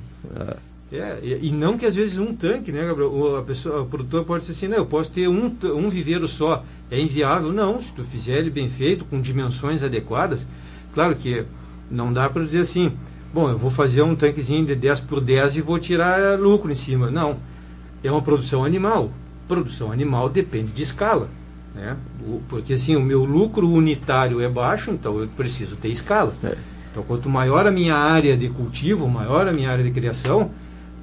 É, e, não que às vezes um tanque, né, Gabriel? O, a pessoa, o produtor pode ser assim, não, eu posso ter um, um viveiro só. É inviável? Não, se tu fizer ele bem feito, com dimensões adequadas, claro que não dá para dizer assim, bom, eu vou fazer um tanquezinho de 10 por 10 e vou tirar lucro em cima. Não. É uma produção animal. Produção animal depende de escala. Né? Porque assim, o meu lucro unitário é baixo, então eu preciso ter escala. É. Então, quanto maior a minha área de cultivo, maior a minha área de criação,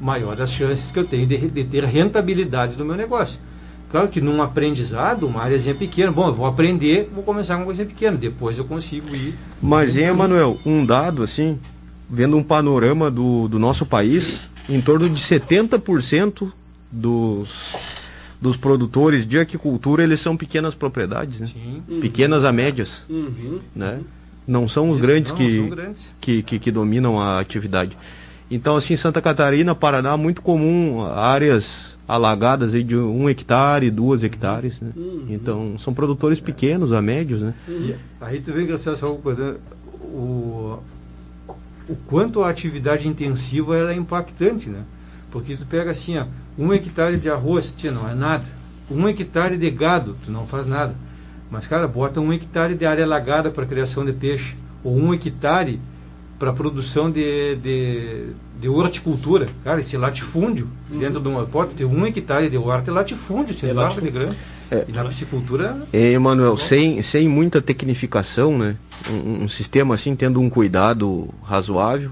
maior as chances que eu tenho de, de ter rentabilidade do meu negócio. Claro que num aprendizado, uma áreazinha pequena, bom, eu vou aprender, vou começar com uma coisa pequena, depois eu consigo ir.
Mas, hein, Emanuel, um dado assim, vendo um panorama do, do nosso país, em torno de 70% dos, dos produtores de aquicultura, eles são pequenas propriedades, né? Uhum. Pequenas a médias, uhum. né? Não são os grandes, não, que, grandes. Que, que, que, dominam a atividade. Então, assim, Santa Catarina, Paraná, muito comum áreas alagadas aí de um hectare, duas hectares, né? Uhum. Então, são produtores pequenos, a médios, né?
Uhum. Aí tu vê que essa coisa, o, o quanto a atividade intensiva é impactante, né? Porque tu pega assim, ó, um hectare de arroz, tia, não é nada. Um hectare de gado, tu não faz nada. Mas, cara, bota um hectare de área alagada para criação de peixe. Ou um hectare para produção de, de, de, horticultura. Cara, esse latifúndio, uhum. dentro de uma. Pode ter um hectare de horta é latifúndio, você é latifúndio. de grama. É. E na piscicultura.
É, Emanuel, sem, sem muita tecnificação, né? Um, um, sistema assim, tendo um cuidado razoável,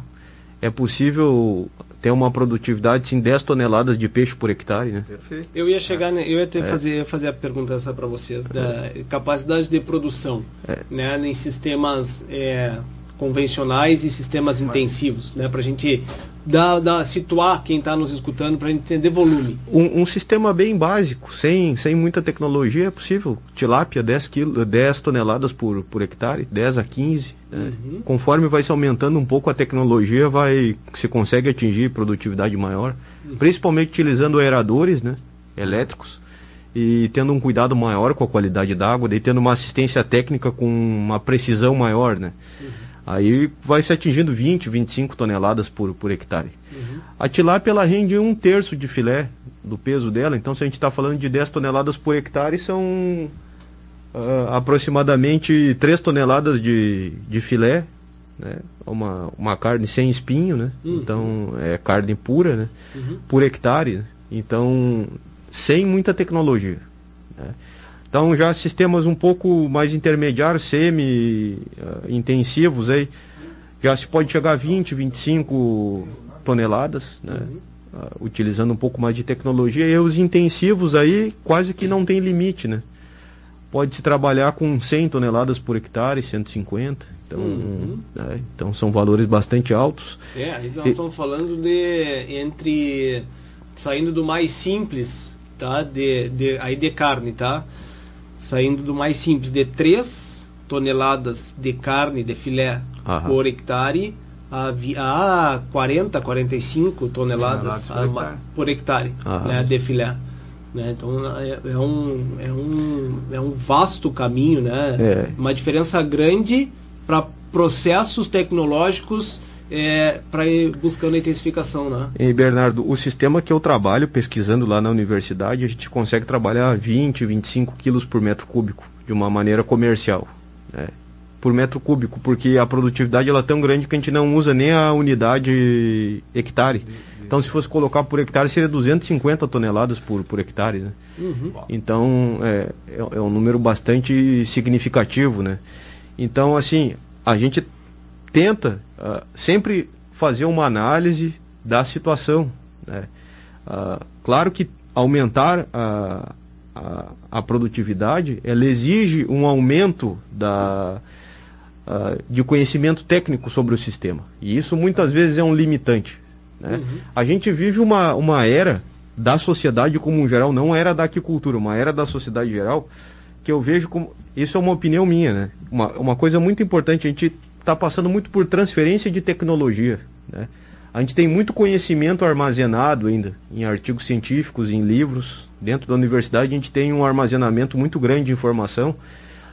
é possível ter uma produtividade de 10 toneladas de peixe por hectare, né?
Perfeito. Eu ia chegar, né, eu ia até é. fazer, fazer a pergunta essa para vocês, da capacidade de produção, é. né? Em sistemas é, convencionais e sistemas intensivos, né? Para a gente da, situar quem está nos escutando para entender volume.
Um, um, sistema bem básico, sem, sem muita tecnologia, é possível. Tilápia, 10, quilo, 10 toneladas por, por hectare, 10 a 15. Né? Uhum. Conforme vai se aumentando um pouco a tecnologia, vai se consegue atingir produtividade maior, uhum. principalmente utilizando aeradores né, elétricos e tendo um cuidado maior com a qualidade da água, daí tendo uma assistência técnica com uma precisão maior, né? Uhum. Aí vai se atingindo 20, 25 toneladas por, por hectare. Uhum. A tilápia ela rende um terço de filé do peso dela, então se a gente está falando de 10 toneladas por hectare, são uh, aproximadamente 3 toneladas de, de filé, né? uma, uma carne sem espinho, né? Uhum. então é carne pura né? Uhum. por hectare, então sem muita tecnologia. Né? Então já sistemas um pouco mais intermediários, semi-intensivos uh, aí, já se pode chegar a 20, 25 toneladas, né? Uh, utilizando um pouco mais de tecnologia. E os intensivos aí quase que não tem limite, né? Pode se trabalhar com 100 toneladas por hectare, 150. Então, uhum. né? então são valores bastante altos.
É, aí nós e... estamos falando de entre saindo do mais simples, tá? De, de, aí de carne, tá? Saindo do mais simples de 3 toneladas de carne de filé Aham. por hectare a, a 40, 45 toneladas a, hectare. por hectare né, de filé. Né? Então é, é, um, é, um, é um vasto caminho, né? É. uma diferença grande para processos tecnológicos é, para ir buscando a intensificação, né?
E Bernardo, o sistema que eu trabalho pesquisando lá na universidade, a gente consegue trabalhar 20, 25 quilos por metro cúbico de uma maneira comercial, né? por metro cúbico, porque a produtividade ela é tão grande que a gente não usa nem a unidade hectare. Então, se fosse colocar por hectare, seria 250 toneladas por, por hectare. Né? Uhum. Então, é, é, é, um número bastante significativo. Né? Então, assim, a gente tenta uh, sempre fazer uma análise da situação. Né? Uh, claro que aumentar a, a, a, produtividade, ela exige um aumento da, uh, de conhecimento técnico sobre o sistema. E isso muitas vezes é um limitante. Né? Uhum. A gente vive uma, uma era da sociedade como um geral, não era da aquicultura, uma era da sociedade geral, que eu vejo como. Isso é uma opinião minha, né? Uma, uma coisa muito importante, a gente está passando muito por transferência de tecnologia. Né? A gente tem muito conhecimento armazenado ainda em artigos científicos, em livros. Dentro da universidade a gente tem um armazenamento muito grande de informação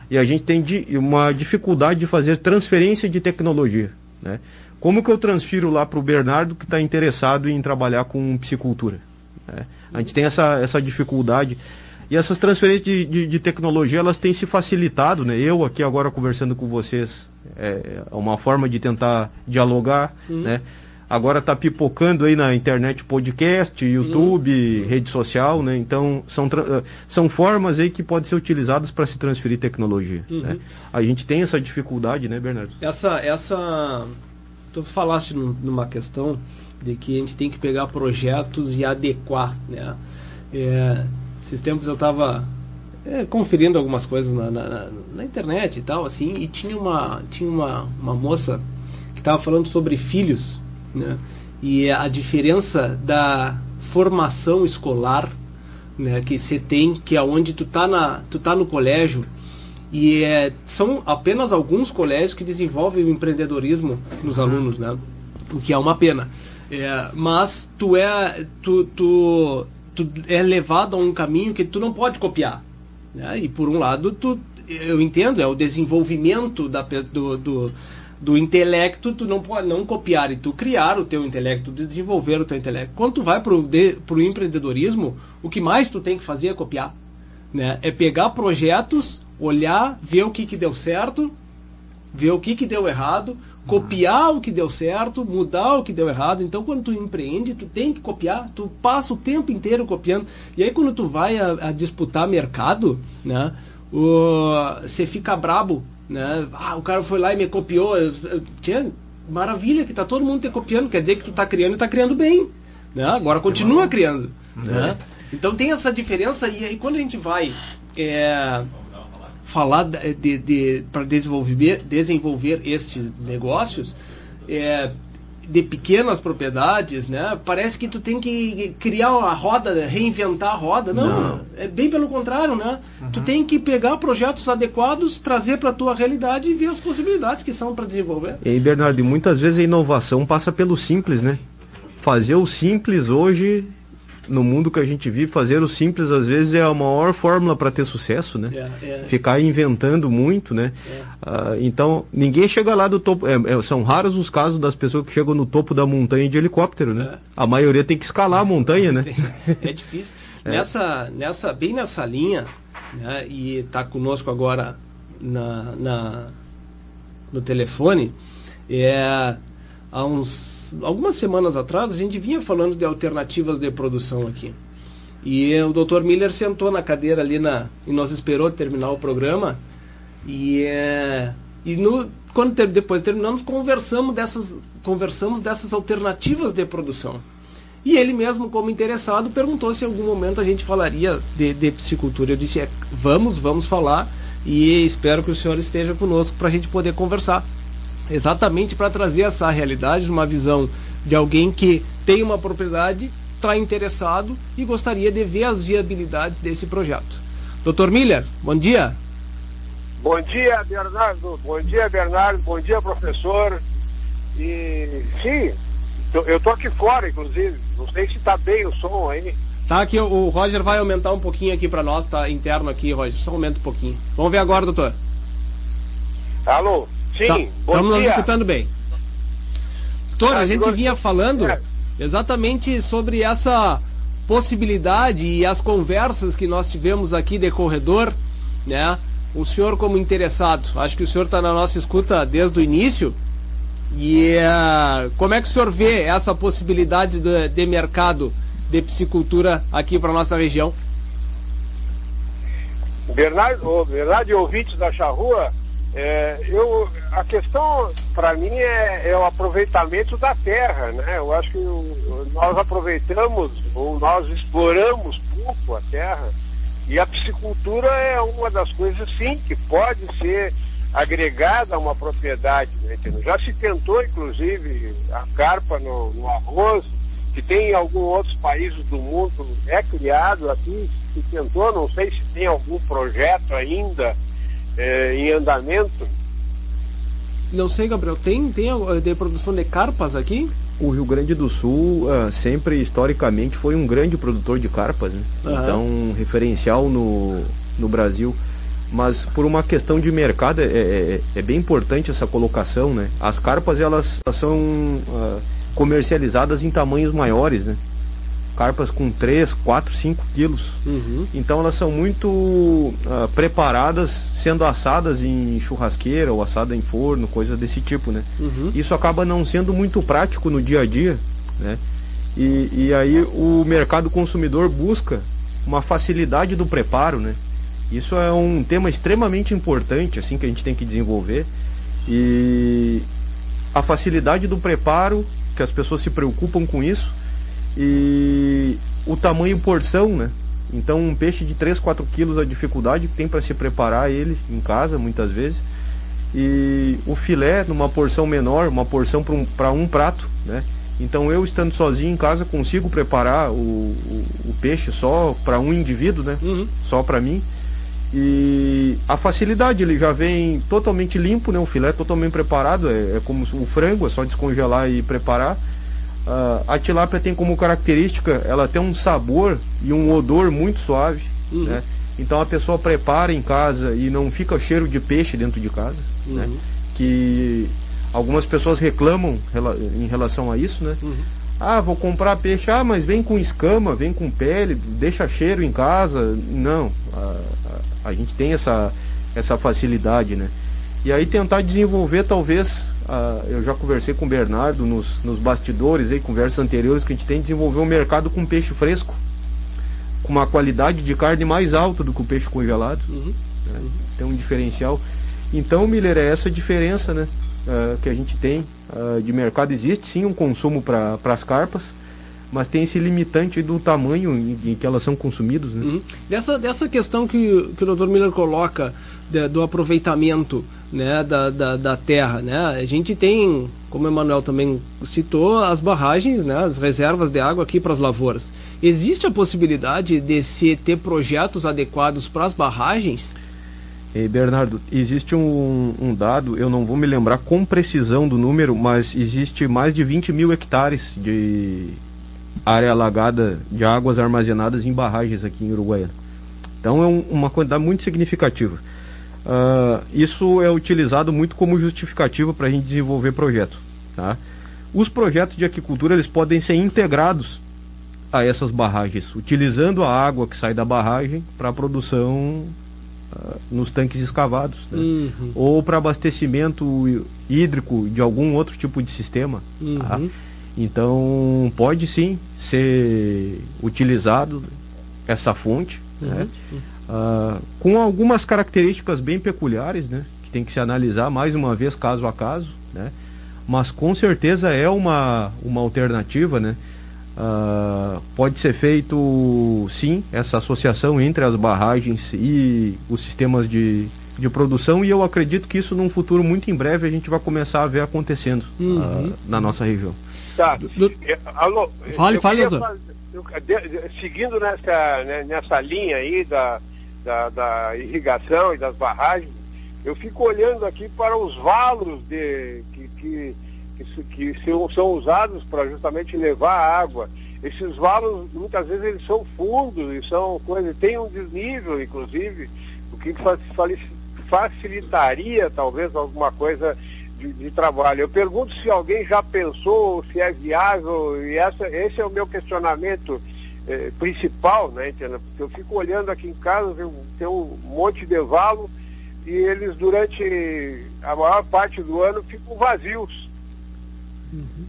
e a gente tem uma dificuldade de fazer transferência de tecnologia. Né? Como que eu transfiro lá para o Bernardo que está interessado em trabalhar com psicultura? Né? A gente tem essa, essa dificuldade. E essas transferências de, de, de, tecnologia, elas têm se facilitado, né? Eu aqui agora conversando com vocês, é, é uma forma de tentar dialogar, uhum. né? Agora está pipocando aí na internet podcast, YouTube, uhum. rede social, né? Então são, eh, são formas aí que podem ser utilizadas para se transferir tecnologia. Uhum. Né? A gente tem essa dificuldade, né, Bernardo?
Essa, essa, tu falaste numa questão de que a gente tem que pegar projetos e adequar, né? É, esses tempos eu estava é, conferindo algumas coisas na, na, na, internet e tal, assim, e tinha uma, tinha uma, uma moça que estava falando sobre filhos né? E a diferença da formação escolar né, que você tem, que é onde tu tá, na, tu tá no colégio, e é, são apenas alguns colégios que desenvolvem o empreendedorismo nos alunos, né? O que é uma pena. É, mas tu é, tu, tu, tu é levado a um caminho que tu não pode copiar. Né? E por um lado, tu, eu entendo, é o desenvolvimento da, do, do do intelecto, tu não pode não copiar e tu criar o teu intelecto, desenvolver o teu intelecto. Quando tu vai para o empreendedorismo, o que mais tu tem que fazer é copiar. Né? É pegar projetos, olhar, ver o que, que deu certo, ver o que, que deu errado, copiar o que deu certo, mudar o que deu errado. Então, quando tu empreende, tu tem que copiar, tu passa o tempo inteiro copiando. E aí, quando tu vai a, a disputar mercado, né, você fica brabo né? Ah, o cara foi lá e me copiou. Tinha, maravilha que tá todo mundo te copiando, quer dizer que tu tá criando e tá criando bem. Né? Agora continua criando. Né? É. Então tem essa diferença e aí quando a gente vai é, falar de, de, de para desenvolver, desenvolver estes negócios, é, de pequenas propriedades, né? Parece que tu tem que criar a roda, reinventar a roda. Não, Não. é bem pelo contrário, né? Uhum. Tu tem que pegar projetos adequados, trazer para a tua realidade e ver as possibilidades que são para desenvolver.
E aí, Bernardo, muitas vezes a inovação passa pelo simples, né? Fazer o simples hoje no mundo que a gente vive, fazer o simples às vezes é a maior fórmula para ter sucesso, né? É, é. Ficar inventando muito, né? É. Ah, então, ninguém chega lá do topo. É, são raros os casos das pessoas que chegam no topo da montanha de helicóptero, né? A maioria tem que escalar a montanha, né?
É difícil. Nessa, nessa, bem nessa linha, né? e está conosco agora na, na, no telefone, é, há uns algumas semanas atrás, a gente vinha falando de alternativas de produção aqui. E o Dr. Miller sentou na cadeira ali na, e nos esperou terminar o programa. E, é, e no, quando ter, depois terminamos, conversamos dessas, conversamos dessas alternativas de produção. E ele mesmo, como interessado, perguntou se em algum momento a gente falaria de, de psicultura. Eu disse, é, vamos, vamos falar. E espero que o senhor esteja conosco para a gente poder conversar exatamente para trazer essa realidade, uma visão de alguém que tem uma propriedade, está interessado e gostaria de ver as viabilidades desse projeto. Doutor Miller, bom dia.
Bom dia, Bernardo. Bom dia, Bernardo. Bom dia, professor. E sim, eu tô aqui fora, inclusive. Não sei se está bem o som aí.
Tá aqui, o Roger vai aumentar um pouquinho aqui para nós, tá interno aqui, Roger. Só aumenta um pouquinho. Vamos ver agora, doutor.
Alô? Sim, tá,
Estamos nos escutando bem. Doutor, ah, a gente vinha falando é. exatamente sobre essa possibilidade e as conversas que nós tivemos aqui de corredor, né? O senhor como interessado, acho que o senhor está na nossa escuta desde o início. E uh, como é que o senhor vê essa possibilidade de, de mercado de piscicultura aqui para nossa região?
Bernardo, Bernardo e ouvintes da Charrua, é, eu, a questão para mim é, é, o aproveitamento da terra, né? Eu acho que nós aproveitamos ou nós exploramos pouco a terra e a piscicultura é uma das coisas sim que pode ser agregada a uma propriedade. Né? Já se tentou, inclusive, a carpa no, no arroz, que tem em alguns outros países do mundo, é criado aqui, se tentou, não sei se tem algum projeto ainda é, em andamento.
Não sei, Gabriel, tem, tem de produção de carpas aqui?
O Rio Grande do Sul uh, sempre, historicamente, foi um grande produtor de carpas, né? Uhum. Então, um referencial no, no Brasil mas por uma questão de mercado é, é, é, bem importante essa colocação, né? As carpas elas, elas são uh, comercializadas em tamanhos maiores, né? Carpas com 3, 4, 5 quilos. Uhum. Então elas são muito uh, preparadas, sendo assadas em churrasqueira ou assada em forno, coisa desse tipo, né? Uhum. Isso acaba não sendo muito prático no dia a dia, né? E, e aí o mercado consumidor busca uma facilidade do preparo, né? Isso é um tema extremamente importante, assim, que a gente tem que desenvolver. E a facilidade do preparo, que as pessoas se preocupam com isso, e o tamanho porção, né? Então, um peixe de 3, 4 quilos, a dificuldade que tem para se preparar ele em casa, muitas vezes. E o filé, numa porção menor, uma porção para um, um prato, né? Então, eu estando sozinho em casa, consigo preparar o, o, o peixe só para um indivíduo, né? Uhum. Só para mim. E a facilidade, ele já vem totalmente limpo, né? O filé totalmente preparado, é, é como o frango, é só descongelar e preparar. Uh, a tilápia tem como característica, ela tem um sabor e um odor muito suave, uhum. né? Então a pessoa prepara em casa e não fica cheiro de peixe dentro de casa, né? uhum. né? Que algumas pessoas reclamam em relação a isso, né? Uhum. Ah, vou comprar peixe, ah, mas vem com escama, vem com pele, deixa cheiro em casa. Não, a, a, a gente tem essa, essa facilidade, né? E aí tentar desenvolver talvez, uh, eu já conversei com o Bernardo nos, nos bastidores, aí, conversas anteriores, que a gente tem desenvolver um mercado com peixe fresco, com uma qualidade de carne mais alta do que o peixe congelado. Uhum. Né? Tem um diferencial. Então, Miller, é essa diferença, né? uh, que a gente tem uh, de mercado. Existe sim um consumo para as carpas, mas tem esse limitante do tamanho em, em que elas são consumidas. Né? Uhum.
Dessa, dessa questão que, que o Dr. Miller coloca de, do aproveitamento né, da, da, da, terra, né? a gente tem, como o Emanuel também citou, as barragens, né, as reservas de água aqui para as lavouras. Existe a possibilidade de se ter projetos adequados para as barragens?
Bernardo, existe um, um, dado, eu não vou me lembrar com precisão do número, mas existe mais de 20 mil hectares de área alagada de águas armazenadas em barragens aqui em Uruguaiana. Então é um, uma quantidade muito significativa. Uh, isso é utilizado muito como justificativa para a gente desenvolver projetos. Tá? Os projetos de aquicultura eles podem ser integrados a essas barragens, utilizando a água que sai da barragem para a produção uh, nos tanques escavados, né? uhum. ou para abastecimento hídrico de algum outro tipo de sistema. Uhum. Tá? Então pode sim ser utilizado essa fonte, uhum. né? Uh, com algumas características bem peculiares, né? que tem que se analisar mais uma vez caso a caso, né? mas com certeza é uma, uma alternativa, né? Uh, pode ser feito sim essa associação entre as barragens e os sistemas de, de produção e eu acredito que isso num futuro muito em breve a gente vai começar a ver acontecendo uhum. uh, na nossa região.
Tá. Do... É, alô, fale, fale, Seguindo nessa, né, nessa linha aí da, da, da, irrigação e das barragens, eu fico olhando aqui para os valos de, que, que que, que são, usados para justamente levar água. Esses valos, muitas vezes, eles são fundos e são coisas, tem um desnível, inclusive, o que facilitaria, talvez, alguma coisa de, de, trabalho. Eu pergunto se alguém já pensou, se é viável, e essa, esse é o meu questionamento eh, principal, né, entendeu? Porque eu fico olhando aqui em casa, tem um monte de valo, e eles durante a maior parte do ano ficam vazios.
Uhum.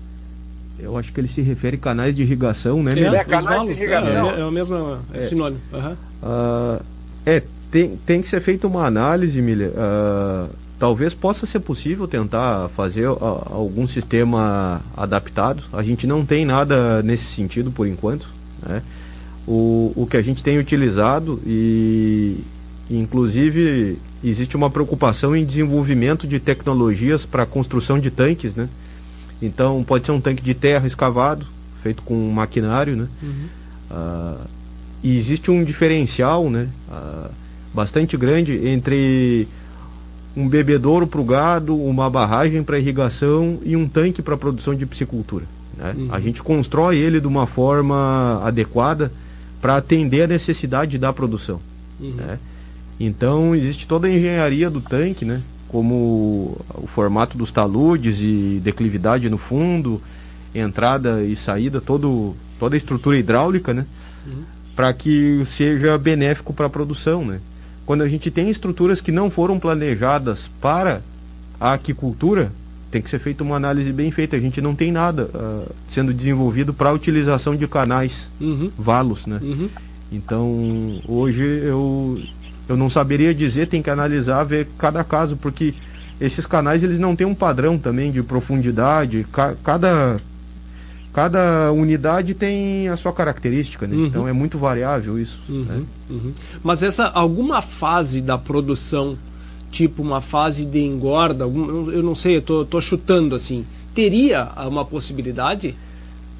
Eu acho que ele se refere a canais de irrigação, né?
É,
é canais de irrigação.
É, é, o mesmo é. sinônimo. Uhum.
Uh, é, tem, tem que ser feita uma análise, Milha. Uh, talvez possa ser possível tentar fazer uh, algum sistema adaptado. A gente não tem nada nesse sentido por enquanto. Né? O, o que a gente tem utilizado e inclusive existe uma preocupação em desenvolvimento de tecnologias para a construção de tanques, né? Então pode ser um tanque de terra escavado, feito com maquinário, né? Uhum. Uh, e existe um diferencial, né? Uh, bastante grande entre um bebedouro para o gado, uma barragem para irrigação e um tanque para produção de piscicultura. Né? Uhum. A gente constrói ele de uma forma adequada para atender a necessidade da produção. Uhum. Né? Então existe toda a engenharia do tanque, né? como o formato dos taludes e declividade no fundo, entrada e saída, todo, toda a estrutura hidráulica, né? Uhum. Para que seja benéfico para a produção, né? Quando a gente tem estruturas que não foram planejadas para a aquicultura, tem que ser feita uma análise bem feita. A gente não tem nada uh, sendo desenvolvido para a utilização de canais, uhum. valos, né? Uhum. Então, hoje eu eu não saberia dizer, tem que analisar, ver cada caso, porque esses canais eles não têm um padrão também de profundidade, ca cada, cada unidade tem a sua característica, né? Uhum. então é muito variável isso. Uhum, né?
uhum. Mas essa alguma fase da produção, tipo uma fase de engorda, eu não sei, eu tô, tô chutando assim, teria uma possibilidade?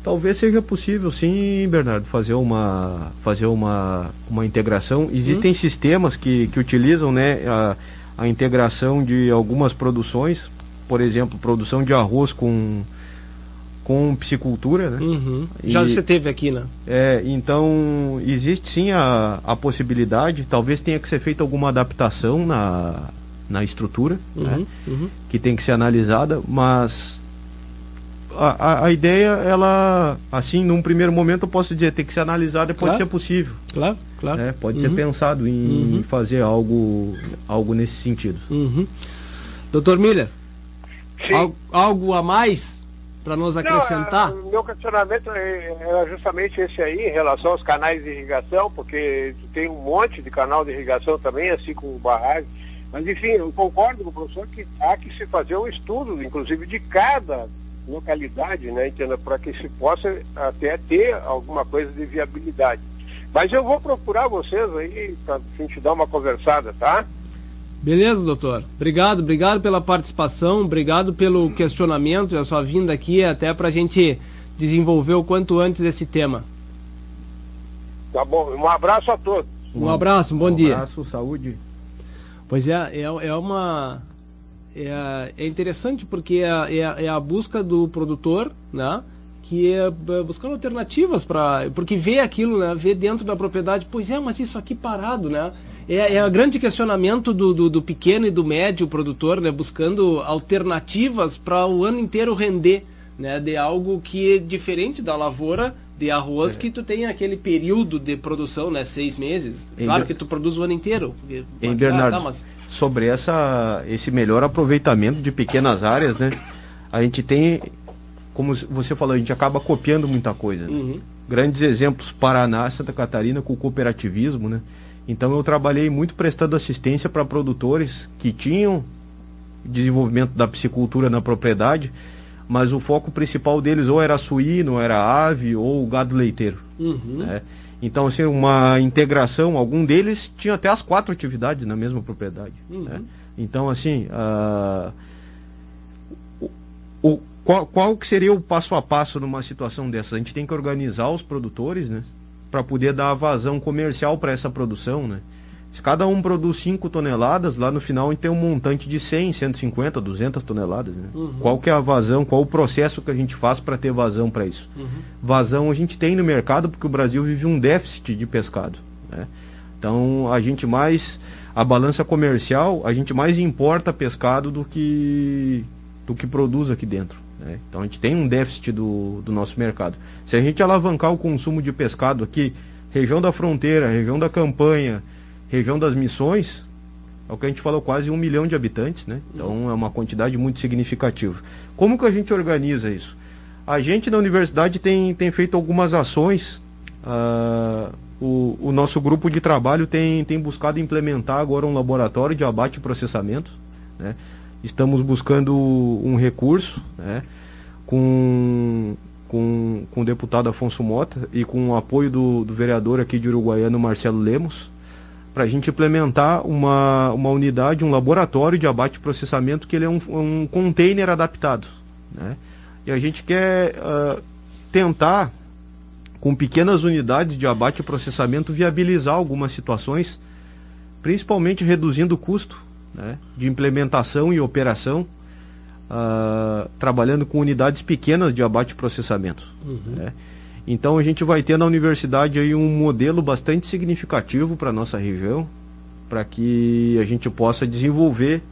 Talvez seja possível, sim, Bernardo, fazer uma, fazer uma, uma integração. Existem hum. sistemas que, que utilizam né, a, a integração de algumas produções, por exemplo, produção de arroz com, com piscicultura, né?
Uhum. Já você teve aqui, né?
É, então existe sim a, a possibilidade, talvez tenha que ser feita alguma adaptação na, na estrutura, uhum. Né? Uhum. que tem que ser analisada, mas a, a, ideia, ela, assim, num primeiro momento eu posso dizer, tem que ser analisada e pode ser possível.
Claro, claro.
É, pode uhum. ser pensado em uhum. fazer algo, algo nesse sentido.
Uhum. Doutor Miller, algo a mais para nos acrescentar?
Não, meu questionamento é, era justamente esse aí, em relação aos canais de irrigação, porque tem um monte de canal de irrigação também, assim como barragem. Mas enfim, eu concordo com o professor que há que se fazer um estudo, inclusive de cada localidade, né, entenda, para que se possa até ter alguma coisa de viabilidade. Mas eu vou procurar vocês aí para a gente dar uma conversada, tá?
Beleza, doutor. Obrigado, obrigado pela participação, obrigado pelo questionamento e a sua vinda aqui, até para a gente desenvolver o quanto antes esse tema.
Tá bom, um abraço a todos.
Um abraço, um bom um dia.
Um abraço, saúde.
Pois é, é, é uma é, é interessante porque é, é, é, a busca do produtor, né? Que é, é buscando alternativas para. Porque vê aquilo, né? Vê dentro da propriedade, pois é, mas isso aqui parado, né? É, é o grande questionamento do, do, do, pequeno e do médio produtor, né? Buscando alternativas para o ano inteiro render, né? De algo que é diferente da lavoura de arroz é. que tu tem aquele período de produção, né? Seis meses. Em claro que tu produz o ano inteiro.
Em Bernardo, ah, tá, mas sobre essa, esse melhor aproveitamento de pequenas áreas, né? A gente tem, como você falou, a gente acaba copiando muita coisa. Né? Uhum. Grandes exemplos, Paraná, Santa Catarina, com o cooperativismo, né? Então eu trabalhei muito prestando assistência para produtores que tinham desenvolvimento da piscicultura na propriedade, mas o foco principal deles ou era suíno, ou era ave, ou gado leiteiro. Uhum. Né? Então, assim, uma integração, algum deles tinha até as quatro atividades na mesma propriedade. Uhum. Né? Então, assim, uh, o, o, qual, qual que seria o passo a passo numa situação dessa? A gente tem que organizar os produtores, né? Para poder dar vazão comercial para essa produção, né? Se cada um produz 5 toneladas, lá no final a gente tem um montante de 100, 150, 200 toneladas. Né? Uhum. Qual que é a vazão, qual o processo que a gente faz para ter vazão para isso? Uhum. Vazão a gente tem no mercado porque o Brasil vive um déficit de pescado. Né? Então a gente mais, a balança comercial, a gente mais importa pescado do que, do que produz aqui dentro. Né? Então a gente tem um déficit do, do nosso mercado. Se a gente alavancar o consumo de pescado aqui, região da fronteira, região da campanha, região das missões, é o que a gente falou, quase um milhão de habitantes, né? Então é uma quantidade muito significativa. Como que a gente organiza isso? A gente na universidade tem, tem feito algumas ações. Uh, o, o, nosso grupo de trabalho tem, tem buscado implementar agora um laboratório de abate e processamento. Né? Estamos buscando um recurso né? com, com, com o deputado Afonso Mota e com o apoio do, do vereador aqui de Uruguaiano, Marcelo Lemos, para a gente implementar uma, uma unidade, um laboratório de abate e processamento que ele é um, um container adaptado. Né? E a gente quer uh, tentar, com pequenas unidades de abate e processamento, viabilizar algumas situações, principalmente reduzindo o custo né, de implementação e operação, uh, trabalhando com unidades pequenas de abate e processamento. Uhum. Né? Então a gente vai ter na universidade aí um modelo bastante significativo para a nossa região, para que a gente possa desenvolver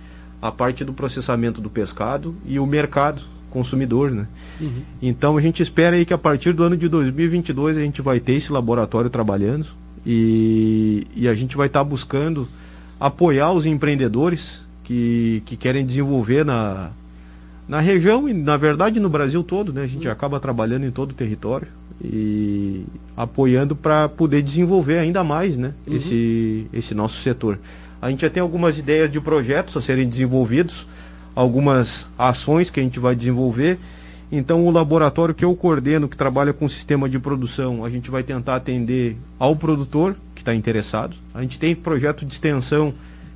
a parte do processamento do pescado e o mercado consumidor, né? Uhum. Então a gente espera aí que a partir do ano de 2022 a gente vai ter esse laboratório trabalhando e, e a gente vai estar tá buscando apoiar os empreendedores que, que querem desenvolver na, na região e na verdade no Brasil todo, né? A gente uhum. acaba trabalhando em todo o território e apoiando para poder desenvolver ainda mais né, uhum. esse, esse nosso setor. A gente já tem algumas ideias de projetos a serem desenvolvidos, algumas ações que a gente vai desenvolver. Então, o laboratório que eu coordeno, que trabalha com sistema de produção, a gente vai tentar atender ao produtor que está interessado. A gente tem projeto de extensão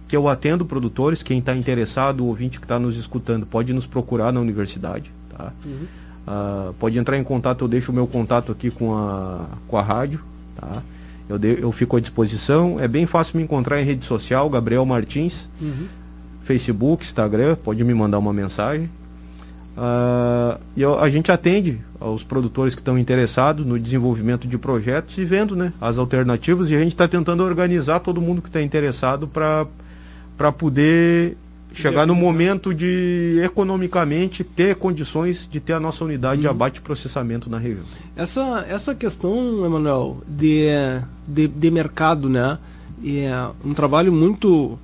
que eu atendo produtores. Quem está interessado, o ouvinte que está nos escutando, pode nos procurar na universidade. Tá? Uhum. Uh, pode entrar em contato, eu deixo o meu contato aqui com a, com a rádio, tá? Eu, de, eu fico à disposição. É bem fácil me encontrar em rede social, Gabriel Martins, uhum. Facebook, Instagram, pode me mandar uma mensagem. Uh, e a gente atende aos produtores que estão interessados no desenvolvimento de projetos e vendo né, as alternativas e a gente está tentando organizar todo mundo que está interessado para poder chegar no momento de economicamente ter condições de ter a nossa unidade hum. de uhum. abate e processamento na região.
Essa, essa questão, Emanuel, de, de, de, mercado, né? É um trabalho muito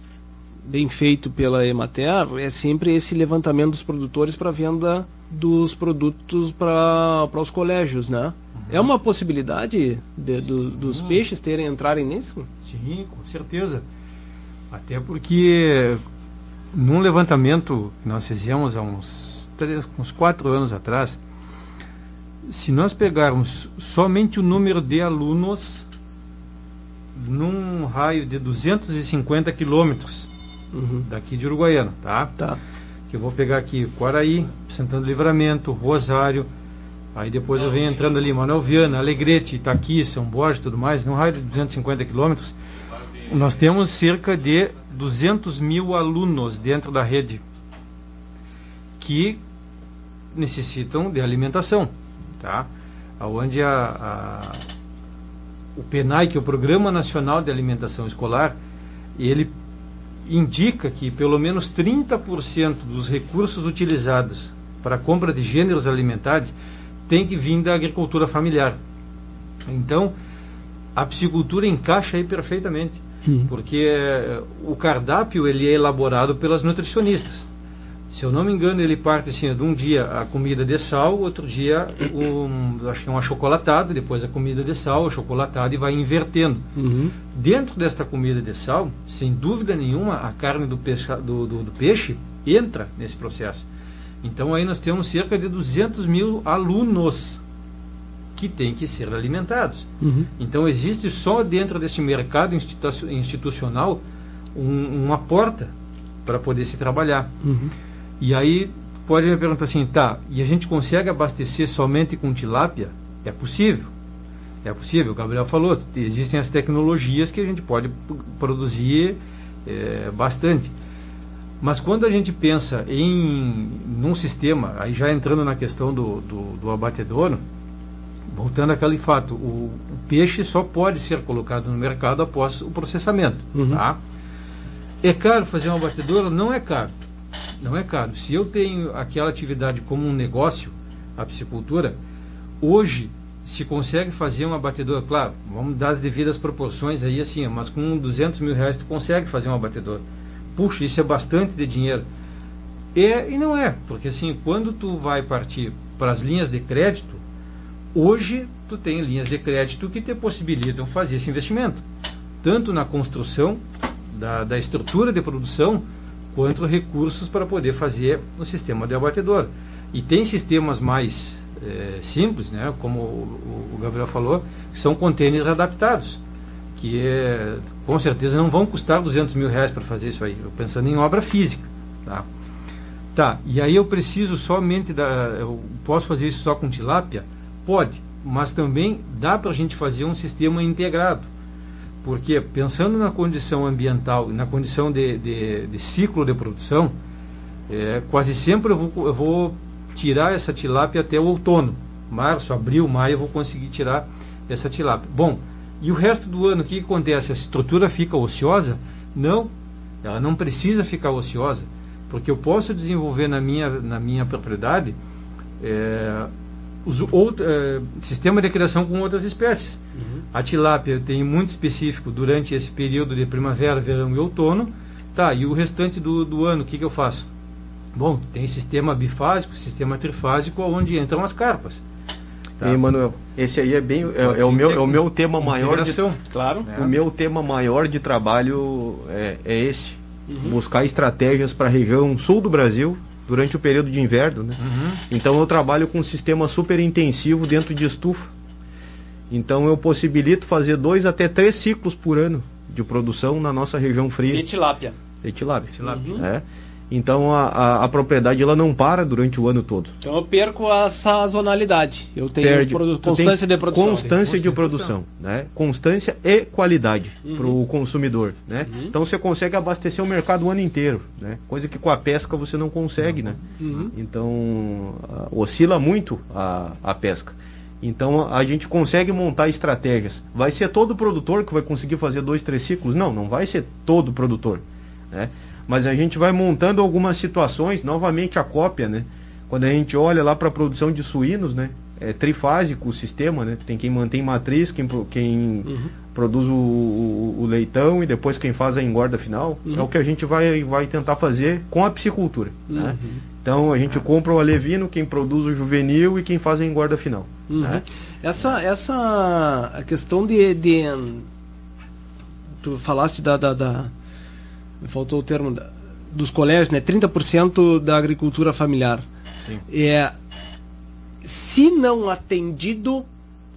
bem feito pela Emater, é sempre esse levantamento dos produtores para venda dos produtos para os colégios, né? Uhum. É uma possibilidade de, do, dos uhum. peixes terem entrarem nisso?
Sim, com certeza. Até porque num levantamento que nós fizemos há uns, três, uns quatro anos atrás, se nós pegarmos somente o número de alunos num raio de 250 quilômetros uhum. daqui de Uruguaiana, tá? Tá. Que eu vou pegar aqui Quaraí, Santana Livramento, Rosário, aí depois eu venho entrando ali, Manuel Viana, Alegrete, Itaqui, São Borges e tudo mais, num raio de 250 quilômetros, nós temos cerca de 200 mil alunos dentro da rede que necessitam de alimentação, tá? Onde a, a, o PENAI, que é o Programa Nacional de Alimentação Escolar, ele indica que pelo menos 30% dos recursos utilizados para a compra de gêneros alimentares tem que vir da agricultura familiar. Então, a psicultura encaixa aí perfeitamente. Hum. Porque eh, o cardápio ele é elaborado pelas nutricionistas. Se eu não me engano, ele parte assim, de um dia a comida de sal, outro dia um, acho que é um achocolatado, depois a comida de sal, achocolatado e vai invertendo. Uhum. Dentro desta comida de sal, sem dúvida nenhuma, a carne do, peixe, do, do, do peixe entra nesse processo. Então aí nós temos cerca de 200 mil alunos que têm que ser alimentados. Uhum. Então existe só dentro desse mercado institu institucional um, uma porta para poder se trabalhar. Uhum. E aí pode me perguntar assim, tá, e a gente consegue abastecer somente com tilápia? É possível. É possível, o Gabriel falou, existem as tecnologias que a gente pode produzir é, bastante. Mas quando a gente pensa em num sistema, aí já entrando na questão do, do, do abatedouro, voltando àquele fato, o, o, peixe só pode ser colocado no mercado após o processamento. Uhum. Tá? É caro fazer uma abatedoura? Não é caro. Não é caro. Se eu tenho aquela atividade como um negócio, a piscicultura, hoje se consegue fazer uma batedora, claro, vamos dar as devidas proporções aí assim, mas com 200 mil reais tu consegue fazer uma batedora. puxa, isso é bastante de dinheiro. É e não é, porque assim, quando tu vai partir para as linhas de crédito, hoje tu tem linhas de crédito que te possibilitam fazer esse investimento, tanto na construção da, da estrutura de produção, quanto recursos para poder fazer o sistema de abatedor. E tem sistemas mais é, simples, né, como o, o, Gabriel falou, que são contêineres adaptados, que é, com certeza não vão custar 200 mil reais para fazer isso aí, pensando em obra física. Tá? tá, e aí eu preciso somente da. Eu posso fazer isso só com tilápia? Pode, mas também dá para a gente fazer um sistema integrado. Porque pensando na condição ambiental e na condição de, de, de, ciclo de produção, é, quase sempre eu vou, eu vou tirar essa tilápia até o outono. Março, abril, maio eu vou conseguir tirar essa tilápia. Bom, e o resto do ano, o que, acontece? A estrutura fica ociosa? Não, ela não precisa ficar ociosa, porque eu posso desenvolver na minha, na minha propriedade é, os outro, é, sistema de criação com outras espécies. Uhum. A tilápia eu tenho muito específico durante esse período de primavera, verão e outono. Tá, e o restante do, do ano, o que, que eu faço? Bom, tem sistema bifásico, sistema trifásico, onde entram as carpas.
Tá. E, Manuel, esse aí é bem é, é o meu é o meu tema maior de
claro.
É. O meu tema maior de trabalho é, é esse, uhum. buscar estratégias para a região sul do Brasil durante o período de inverno, né? Uhum. Então eu trabalho com um sistema super intensivo dentro de estufa. Então eu possibilito fazer dois até três ciclos por ano de produção na nossa região fria.
E tilápia.
E tilápia. tilápia. Uhum. É. Então a, a, a, propriedade ela não para durante o ano todo.
Então eu perco a sazonalidade. Eu tenho Perde, constância de produção.
Constância de produção, né? Constância e qualidade uhum. para o consumidor, né? Uhum. Então você consegue abastecer o mercado o ano inteiro, né? Coisa que com a pesca você não consegue, né? Uhum. Então uh, oscila muito a, a pesca. Então a gente consegue montar estratégias. Vai ser todo produtor que vai conseguir fazer dois, três ciclos? Não, não vai ser todo produtor, né? Mas a gente vai montando algumas situações, novamente a cópia, né? Quando a gente olha lá para a produção de suínos, né? É trifásico o sistema, né? Tem quem mantém matriz, quem, quem uhum. produz o, o, o, leitão e depois quem faz a engorda final. Uhum. É o que a gente vai, vai tentar fazer com a piscicultura. Né? Uhum. Né? Então a gente compra o alevino, quem produz o juvenil e quem faz a engorda final.
Uhum. Né? Essa, essa a questão de, de tu falaste da, da, da faltou o termo, da, dos colégios, né? 30% da agricultura familiar. Sim. É, se não atendido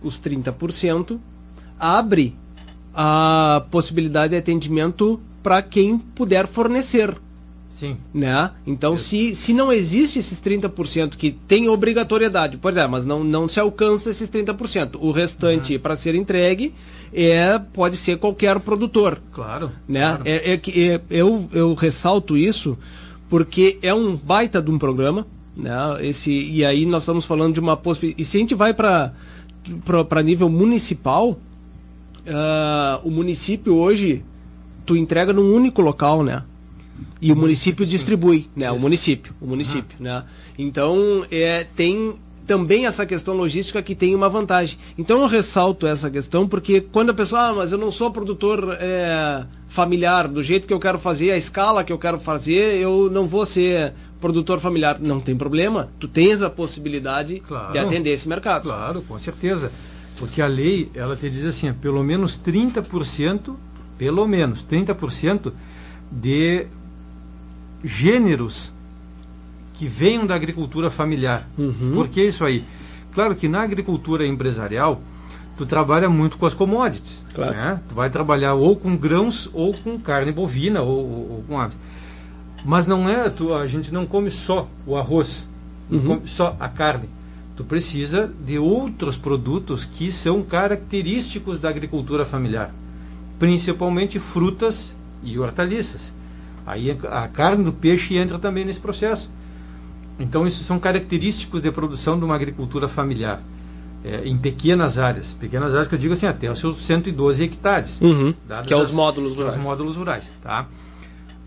os 30%, abre a possibilidade de atendimento para quem puder fornecer.
Sim.
Né? Então, se, se não existe esses 30% que tem obrigatoriedade, pois é, mas não, não se alcança esses 30%. O restante uhum. para ser entregue é, pode ser qualquer produtor.
Claro.
Né?
Claro.
É, é, é, eu, eu ressalto isso porque é um baita de um programa. Né? Esse, e aí nós estamos falando de uma possibilidade. E se a gente vai para nível municipal, uh, o município hoje, tu entrega num único local, né? E o município distribui, né? O município, o município, né? Então, é, tem também essa questão logística que tem uma vantagem. Então eu ressalto essa questão porque quando a pessoa, ah, mas eu não sou produtor é, familiar, do jeito que eu quero fazer, a escala que eu quero fazer, eu não vou ser produtor familiar. Não tem problema, tu tens a possibilidade claro, de atender esse mercado.
Claro, com certeza. Porque a lei, ela te diz assim, pelo menos 30%, pelo menos 30% de gêneros que venham da agricultura familiar. Uhum. Por que isso aí? Claro que na agricultura empresarial, tu trabalha muito com as commodities. Claro. Né? Tu vai trabalhar ou com grãos ou com carne bovina ou, ou, ou com aves. Mas não é, tu, a gente não come só o arroz, uhum. come só a carne. Tu precisa de outros produtos que são característicos da agricultura familiar, principalmente frutas e hortaliças. Aí a carne do peixe entra também nesse processo. Então, isso são característicos de produção de uma agricultura familiar. É, em pequenas áreas. Pequenas áreas que eu digo assim, até os seus 112 hectares.
Uhum, que é os módulos
rurais. Os módulos rurais, tá?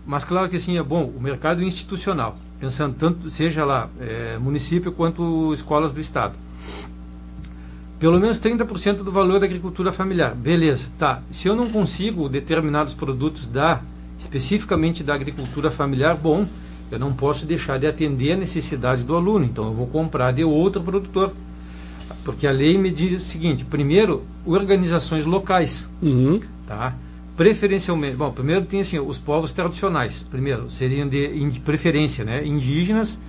Mas claro que assim, é bom, o mercado institucional, pensando tanto, seja lá é, município quanto escolas do Estado. Pelo menos 30% do valor da agricultura familiar. Beleza, tá. Se eu não consigo determinados produtos da especificamente da agricultura familiar, bom, eu não posso deixar de atender a necessidade do aluno, então eu vou comprar de outro produtor. Porque a lei me diz o seguinte: primeiro, organizações locais.
Uhum.
Tá? Preferencialmente, bom, primeiro tem assim, os povos tradicionais, primeiro, seriam de, de preferência, né? Indígenas,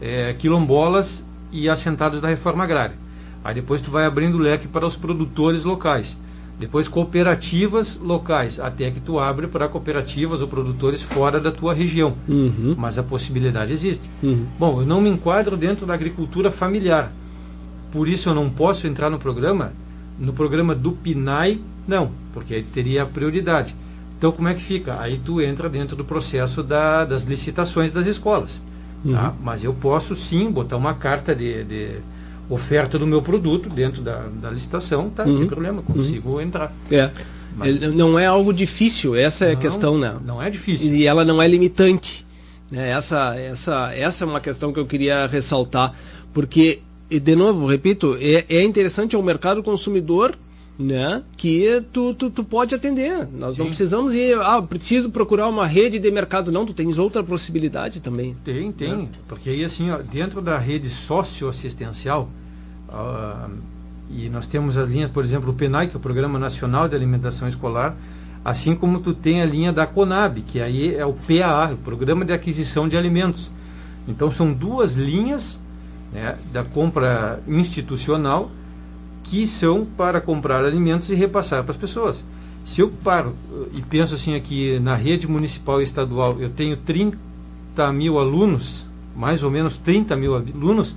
é, quilombolas e assentados da reforma agrária. Aí depois tu vai abrindo o leque para os produtores locais. Depois cooperativas locais, até que tu abre para cooperativas ou produtores fora da tua região.
Uhum.
Mas a possibilidade existe.
Uhum.
Bom, eu não me enquadro dentro da agricultura familiar. Por isso eu não posso entrar no programa, no programa do PNAE, não, porque aí teria prioridade. Então como é que fica? Aí tu entra dentro do processo da, das licitações das escolas. Tá? Mas eu posso sim botar uma carta de, de oferta do meu produto dentro da, da licitação, tá?
Uhum.
Sem problema, consigo entrar.
É.
Mas-
Não é algo difícil, essa é a
Não,
questão, né?
Não é difícil.
E ela não é limitante. Né? Essa, essa, essa é uma questão que eu queria ressaltar, porque, e de novo, repito, é, é interessante ao mercado consumidor né, que tu, tu, tu pode atender. Nós não
Sim.
precisamos ir, ah, preciso procurar uma rede de mercado, não, tu tens outra possibilidade também.
Tem, tem.
Né?
Porque aí, assim, ó, dentro da rede socioassistencial, ah, e nós temos as linhas, por exemplo, o PENAI, que é o Programa Nacional de Alimentação Escolar, assim como tu tem a linha da CONAB, que aí é o PAA, o Programa de Aquisição de Alimentos. Então, são duas linhas né, da compra institucional que são para comprar alimentos e repassar para as pessoas. Se eu paro eh, e penso assim aqui na rede municipal e estadual, eu tenho 30 mil alunos, mais ou menos 30 mil alunos,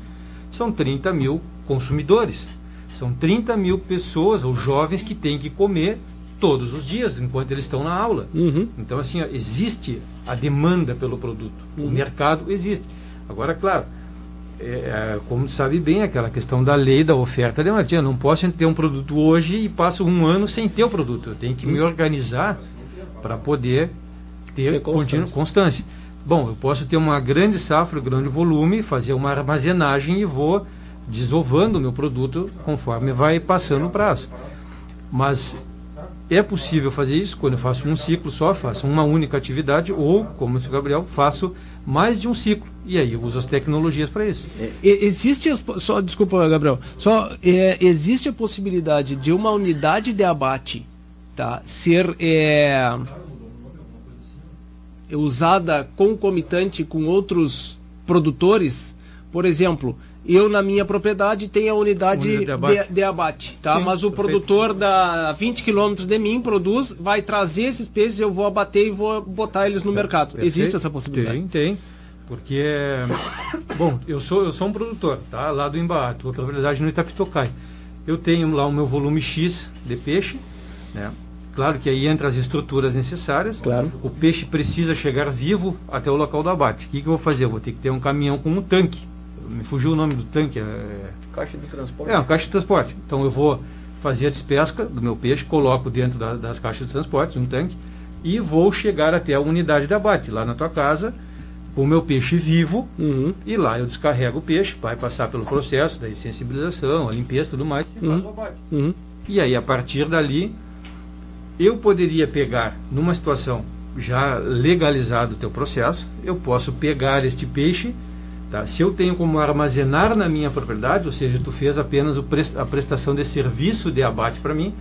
são 30 mil consumidores. São 30 mil pessoas ou jovens que têm que comer todos os dias, enquanto eles estão na aula.
Uhum.
Então, assim, ó, existe a demanda pelo produto. O mercado existe. Agora, claro, é, é, como sabe bem, aquela questão da lei da oferta demanda. Eu não posso ter um produto hoje e passo um ano sem ter o produto. Eu tenho que me organizar para poder ter
Ter constância.
constância. Bom, eu posso ter uma grande safra, um grande volume, fazer uma armazenagem e vou desovando o meu produto conforme vai passando o prazo. Mas é possível fazer isso quando eu faço um ciclo só, faço uma única atividade, ou, como disse o Gabriel, faço mais de um ciclo. E aí eu uso as tecnologias para isso.
E- Existe, só desculpa, Gabriel, só é, existe a possibilidade de uma unidade de abate, tá, ser é, usada concomitante com outros produtores, por exemplo, eu na minha propriedade tenho a unidade
Unidade de abate.
de, de abate, tá?
Sim,
Mas o
perfeito.
produtor da 20 quilômetros de mim produz, vai trazer esses peixes, eu vou abater e vou botar eles no mercado. Existe
Perfeito?
essa possibilidade?
Tem, tem. Porque, bom, eu sou, eu sou um produtor, tá? Lá do Embaá, tua propriedade no Itapitocai. Eu tenho lá o meu volume X de peixe, né? Claro que aí entra as estruturas necessárias.
Claro.
O peixe precisa chegar vivo até o local do abate. O que, que eu vou fazer? Eu vou ter que ter um caminhão com um tanque. Me fugiu o nome do tanque. É,
Caixa de transporte.
é, uma caixa de transporte. Então eu vou fazer a despesca do meu peixe, coloco dentro da- das caixas de transporte, um tanque, e vou chegar até a unidade de abate, lá na tua casa, com o meu peixe vivo,
Uhum.
e lá eu descarrego o peixe, vai passar pelo processo da sensibilização, a limpeza e tudo mais, e faz o abate.
Uhum.
E aí, a partir dali, eu poderia pegar, numa situação já legalizado o teu processo, eu posso pegar este peixe, tá? se eu tenho como armazenar na minha propriedade, ou seja, tu fez apenas a prestação de serviço de abate para mim,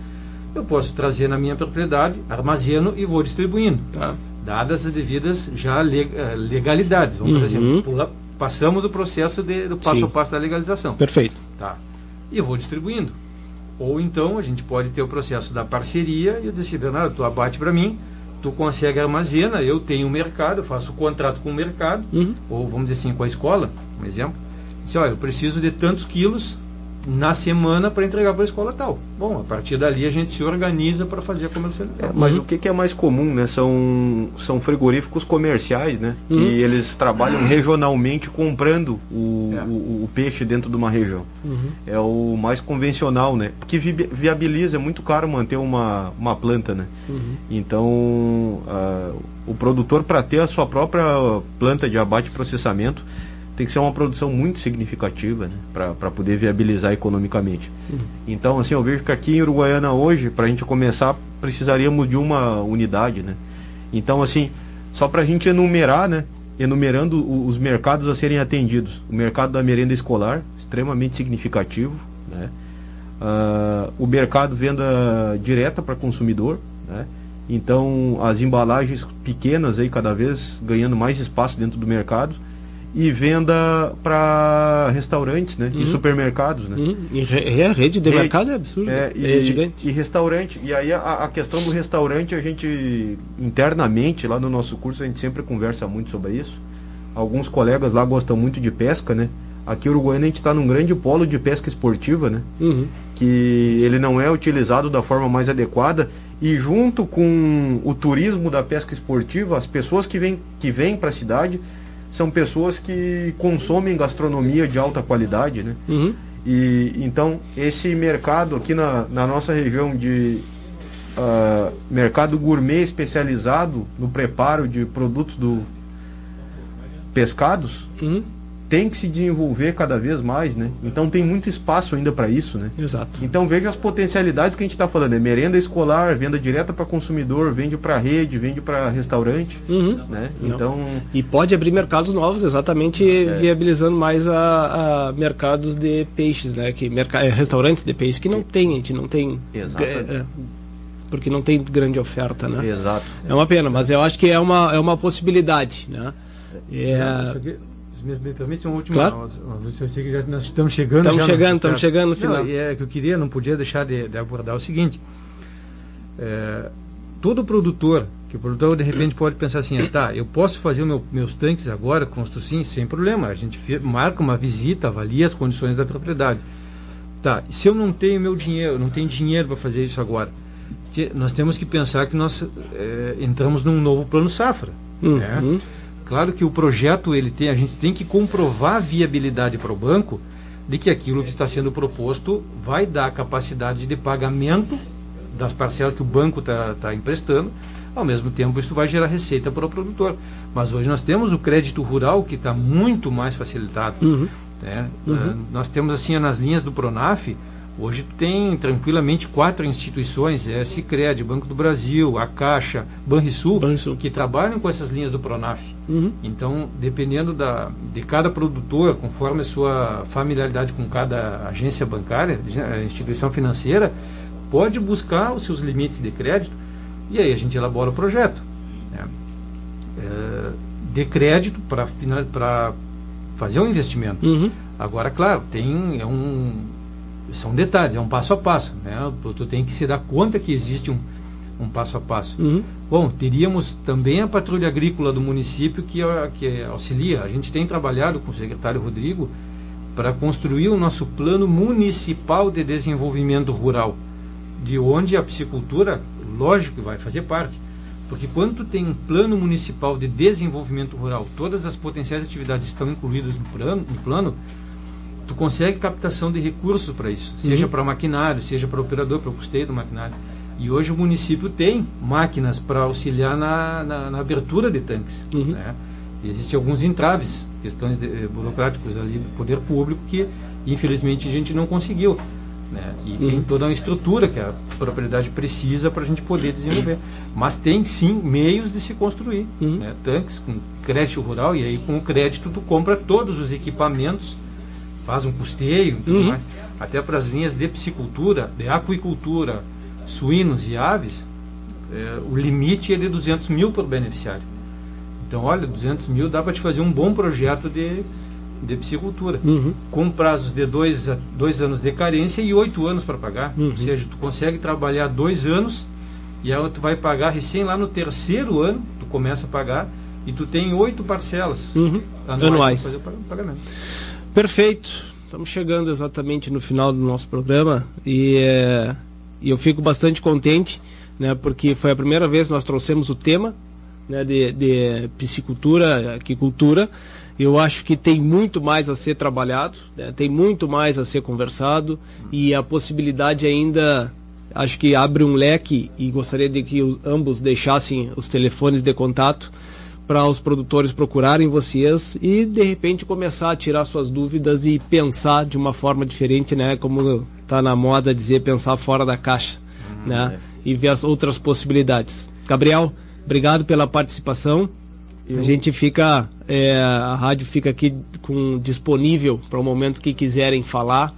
eu posso trazer na minha propriedade, armazeno e vou distribuindo,
Tá.
dadas as devidas já eh, legalidades. Vamos dizer
Uhum.
assim, pula- passamos o processo de- do passo
Sim.
a passo da legalização.
Perfeito.
Tá. E vou distribuindo. Ou então a gente pode ter o processo da parceria e eu dizer, Bernardo, tu abate para mim, tu consegue armazena, eu tenho um mercado, eu faço contrato com o mercado,
Uhum.
ou vamos dizer assim, com a escola, um exemplo. Diz, olha, eu preciso de tantos quilos na semana para entregar para a escola tal. Bom, a partir dali a gente se organiza para fazer a comercialização.
É, mas o que, que é mais comum, né? São, são frigoríficos comerciais, né? Que eles trabalham regionalmente comprando o,
É.
o, o peixe dentro de uma região. É o mais convencional, né? Porque vi- viabiliza, é muito caro manter uma, uma planta, né? Então, ah, o produtor, para ter a sua própria planta de abate e processamento, tem que ser uma produção muito significativa, né? Para poder viabilizar economicamente. Então, assim, eu vejo que aqui em Uruguaiana hoje, para a gente começar, precisaríamos de uma unidade, né? Então, assim, só para a gente enumerar, né? Enumerando os mercados a serem atendidos. O mercado da merenda escolar, extremamente significativo, né? Uh, o mercado venda direta para consumidor, né? Então, as embalagens pequenas aí cada vez ganhando mais espaço dentro do mercado e venda para restaurantes né? Uhum. e supermercados. Né?
Uhum. E a rede de rede, mercado é absurda, é,
e, é gigante. E restaurante. E aí a, a, questão do restaurante, a gente internamente, lá no nosso curso, a gente sempre conversa muito sobre isso. Alguns colegas lá gostam muito de pesca, né? Aqui em Uruguaiana a gente está num grande polo de pesca esportiva, né? Uhum. Que ele não é utilizado da forma mais adequada e junto com o turismo da pesca esportiva, as pessoas que vêm que vêm para a cidade são pessoas que consomem gastronomia de alta qualidade, né? Uhum. E então esse mercado aqui na, na nossa região de uh, mercado gourmet especializado no preparo de produtos do pescados, uhum tem que se desenvolver cada vez mais, né? Então tem muito espaço ainda para isso, né?
Exato.
Então veja as potencialidades que a gente está falando, é merenda escolar, venda direta para consumidor, vende para rede, vende para restaurante, uhum. né?
Então e pode abrir mercados novos, exatamente é. viabilizando mais a, a, mercados de peixes, né? Que merc... É, restaurantes de peixes que não tem, a gente não tem.
Exato. É, é,
porque não tem grande oferta, né?
Exato.
É uma pena, mas eu acho que é uma, é uma possibilidade, né?
É me, me permite uma última. Claro. Nós estamos chegando.
Estamos chegando, estamos chegando no final.
Não, é que eu queria, não podia deixar de, de abordar o seguinte. É, todo produtor, que o produtor de repente pode pensar assim, ah, tá, eu posso fazer meu, meus tanques agora, construir sim, sem problema. A gente marca uma visita, avalia as condições da propriedade. Tá, se eu não tenho meu dinheiro, não tenho dinheiro para fazer isso agora, nós temos que pensar que nós é, entramos num novo plano safra. Uhum. Né? Claro que o projeto ele tem, a gente tem que comprovar a viabilidade para o banco de que aquilo que está sendo proposto vai dar capacidade de pagamento das parcelas que o banco está tá emprestando, ao mesmo tempo isso vai gerar receita para o produtor. Mas hoje nós temos o crédito rural que está muito mais facilitado. Uhum. Né? Uhum. Uh, nós temos assim nas linhas do Pronaf Hoje tem tranquilamente quatro instituições, é Cicred, Banco do Brasil, a Caixa, Banrisul, Banrisul. que trabalham com essas linhas do Pronaf. Uhum. Então, dependendo da, de cada produtor, conforme a sua familiaridade com cada agência bancária, instituição financeira, pode buscar os seus limites de crédito e aí a gente elabora o projeto. Né? É, de crédito para fazer um investimento. Uhum. Agora, claro, tem é um são detalhes, é um passo a passo. Né? Tu tem que se dar conta que existe um, um passo a passo. Uhum. Bom, teríamos também a patrulha agrícola do município que, que auxilia. A gente tem trabalhado com o secretário Rodrigo para construir o nosso plano municipal de desenvolvimento rural, de onde a piscicultura, lógico, vai fazer parte. Porque quando tu tem um plano municipal de desenvolvimento rural, todas as potenciais atividades estão incluídas no plano, no plano tu consegue captação de recursos para isso, seja uhum. para maquinário, seja para operador, para o custeio do maquinário. E hoje o município tem máquinas para auxiliar na, na, na, abertura de tanques. Uhum. Né? Existem alguns entraves, questões de, eh, burocráticos ali do poder público que infelizmente a gente não conseguiu. Né? E uhum. tem toda uma estrutura que a propriedade precisa para a gente poder desenvolver. Mas tem sim meios de se construir. Uhum. Né? Tanques com crédito rural, e aí com o crédito tu compra todos os equipamentos faz um custeio, uhum. mais, até para as linhas de piscicultura, de aquicultura, suínos e aves, é, o limite é de 200 mil por beneficiário. Então, olha, 200 mil dá para te fazer um bom projeto de, de piscicultura, uhum. com prazos de dois, dois anos de carência e oito anos para pagar. Uhum. Ou seja, tu consegue trabalhar dois anos e aí tu vai pagar recém lá no terceiro ano, tu começa a pagar e tu tem oito parcelas
uhum. anuais para fazer o pagamento. Perfeito. Estamos chegando exatamente no final do nosso programa e, é, e eu fico bastante contente, né, porque foi a primeira vez que nós trouxemos o tema né, de, de piscicultura, aquicultura. Eu acho que tem muito mais a ser trabalhado, né, tem muito mais a ser conversado e a possibilidade ainda acho que abre um leque e gostaria de que os, ambos deixassem os telefones de contato para os produtores procurarem vocês e de repente começar a tirar suas dúvidas e pensar de uma forma diferente, né? Como está na moda dizer, pensar fora da caixa, hum, né? É. E ver as outras possibilidades. Gabriel, Obrigado pela participação. Eu... A gente fica, é, a rádio fica aqui com, disponível para o momento que quiserem falar,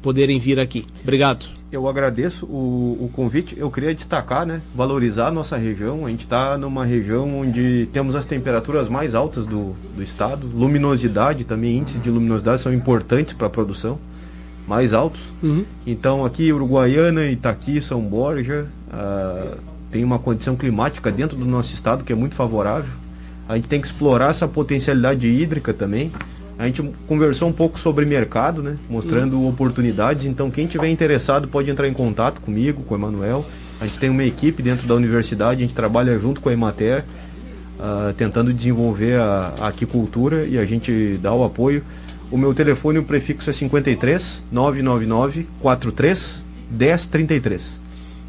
poderem vir aqui. Obrigado.
Eu agradeço o, o convite. Eu queria destacar, né, valorizar a nossa região. A gente está numa região onde temos as temperaturas mais altas do, do estado. Luminosidade também, índices de luminosidade são importantes para a produção, mais altos. Uhum. Então aqui Uruguaiana, Itaqui, São Borja, uh, tem uma condição climática dentro do nosso estado que é muito favorável. A gente tem que explorar essa potencialidade hídrica também. A gente conversou um pouco sobre mercado, né? Mostrando uhum. oportunidades. Então, quem tiver interessado pode entrar em contato comigo, com o Emanuel. A gente tem uma equipe dentro da universidade, a gente trabalha junto com a Emater, uh, tentando desenvolver a, a, aquicultura e a gente dá o apoio. O meu telefone, o prefixo é 53 999 43 1033.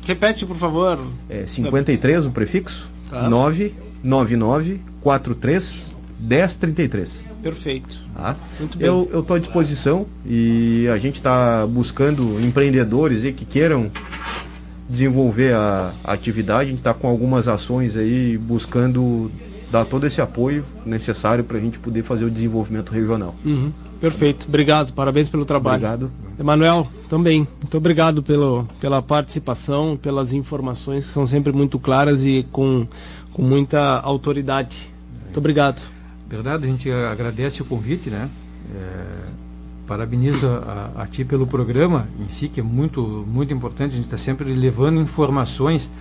Repete, por favor.
É 53 o prefixo, tá. 999 43 1033.
Perfeito.
Tá? Muito bem. Eu estou à disposição e a gente está buscando empreendedores aí que queiram desenvolver a, a atividade. A gente está com algumas ações aí buscando dar todo esse apoio necessário para a gente poder fazer o desenvolvimento regional.
Uhum. Perfeito. Obrigado. Parabéns pelo trabalho.
Obrigado.
Emanuel, também. Muito obrigado pelo, pela participação, pelas informações que são sempre muito claras e com, com muita autoridade. Muito obrigado.
Verdade, a gente agradece o convite, né? É, parabenizo a, a, ti pelo programa em si, que é muito, muito importante. A gente está sempre levando informações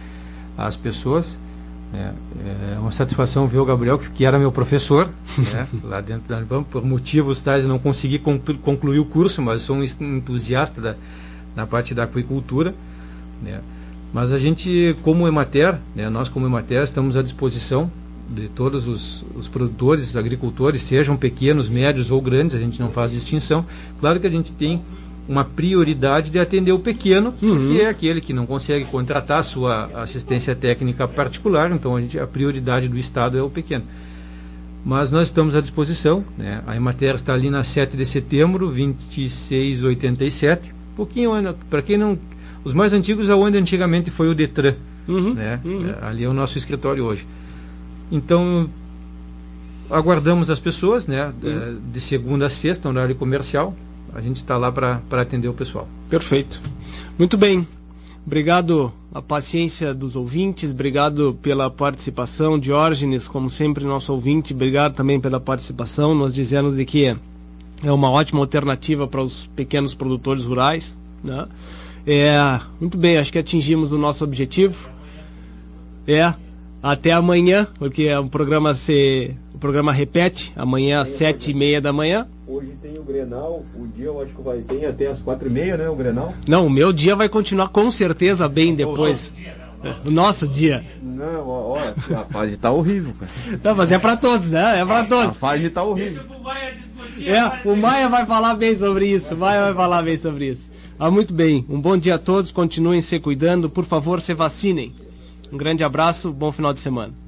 às pessoas. É, é, uma satisfação ver o Gabriel, que era meu professor, né, lá dentro da Unibam. Por motivos tais, não consegui concluir o curso, mas sou um entusiasta da, na parte da aquicultura. Né. Mas a gente, como Emater, né, nós como Emater, estamos à disposição de todos os, os produtores, agricultores, sejam pequenos, médios ou grandes, a gente não faz distinção. Claro que a gente tem uma prioridade de atender o pequeno, uhum. que é aquele que não consegue contratar sua assistência técnica particular, então a, gente, a prioridade do Estado é o pequeno. Mas nós estamos à disposição, né? a Emater está ali na 7 de setembro, 2687, um pouquinho, para quem não... Os mais antigos, aonde antigamente foi o Detran, uhum. Né? Uhum. ali é o nosso escritório hoje. Então, aguardamos as pessoas, né? Uhum. De segunda a sexta, no horário comercial. A gente está lá para atender o pessoal.
Perfeito. Muito bem. Obrigado a paciência dos ouvintes, obrigado pela participação. Diógenes, como sempre, nosso ouvinte, obrigado também pela participação. Nós dizemos de que é uma ótima alternativa para os pequenos produtores rurais. Né? É, muito bem, acho que atingimos o nosso objetivo. É, até amanhã, porque o programa se, o programa repete, amanhã às sete e meia da manhã.
Hoje tem o Grenal, o dia eu acho que vai ter até às quatro e meia, né, o Grenal?
Não, o meu dia vai continuar com certeza bem depois. O nosso dia.
Não, olha, a fase tá horrível, cara.
Não, mas é para todos, né? É para todos. A
fase tá horrível.
É, o Maia vai falar bem sobre isso. O Maia vai falar bem sobre isso. Ah, muito bem. Um bom dia a todos. Continuem se cuidando. Por favor, se vacinem. Um grande abraço, bom final de semana.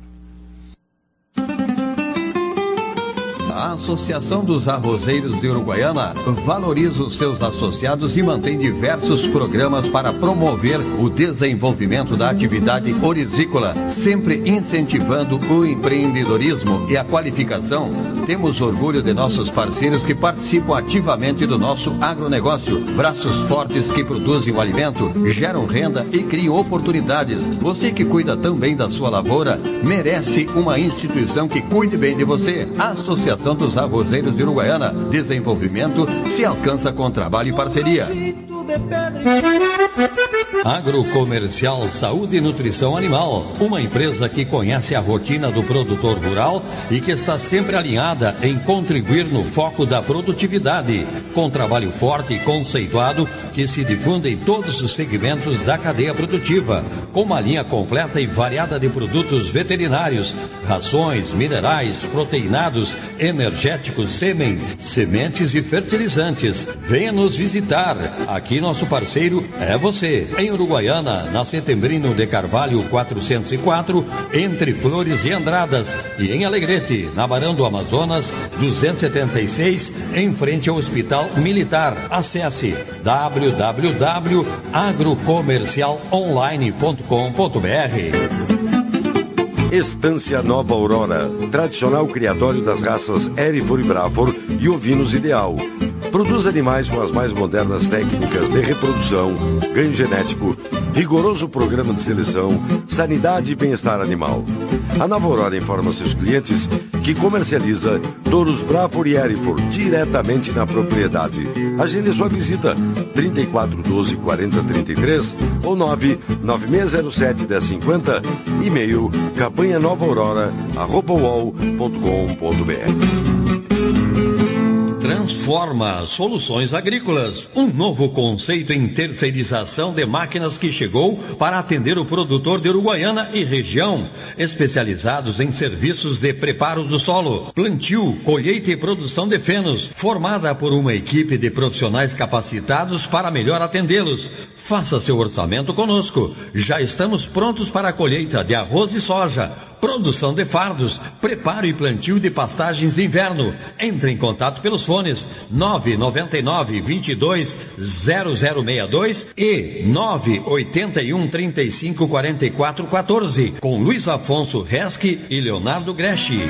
A Associação dos Arrozeiros de Uruguaiana valoriza os seus associados e mantém diversos programas para promover o desenvolvimento da atividade orizícola, sempre incentivando o empreendedorismo e a qualificação. Temos orgulho de nossos parceiros que participam ativamente do nosso agronegócio. Braços fortes que produzem o alimento, geram renda e criam oportunidades. Você que cuida também da sua lavoura, merece uma instituição que cuide bem de você. Associação Associação dos Arrozeiros de Uruguaiana. Desenvolvimento se alcança com trabalho e parceria. Agrocomercial Saúde e Nutrição Animal, uma empresa que conhece a rotina do produtor rural e que está sempre alinhada em contribuir no foco da produtividade, com trabalho forte e conceituado que se difunde em todos os segmentos da cadeia produtiva, com uma linha completa e variada de produtos veterinários, rações, minerais, proteinados, energéticos, sêmen, sementes e fertilizantes. Venha nos visitar. Aqui nosso parceiro é você. Em Uruguaiana, na Setembrino de Carvalho 404, entre Flores e Andradas. E em Alegrete, na Barão do Amazonas 276, em frente ao Hospital Militar. Acesse www.agrocomercialonline.com.br
Estância Nova Aurora, tradicional criatório das raças Erifor e Brafor e ovinos ideal. Produz animais com as mais modernas técnicas de reprodução, ganho genético, rigoroso programa de seleção, sanidade e bem-estar animal. A Nova Aurora informa seus clientes que comercializa touros Brafor e Erifor diretamente na propriedade. Agende sua visita 3412 4033 ou 99607 1050, e-mail campanha nova aurora, arroba
Transforma Soluções Agrícolas, um novo conceito em terceirização de máquinas que chegou para atender o produtor de Uruguaiana e região, especializados em serviços de preparo do solo, plantio, colheita e produção de fenos, formada por uma equipe de profissionais capacitados para melhor atendê-los. Faça seu orçamento conosco. Já estamos prontos para a colheita de arroz e soja produção de fardos, preparo e plantio de pastagens de inverno. Entre em contato pelos fones 999 22 0062 e 981 35 44 14 com Luiz Afonso Resque e Leonardo Greschi.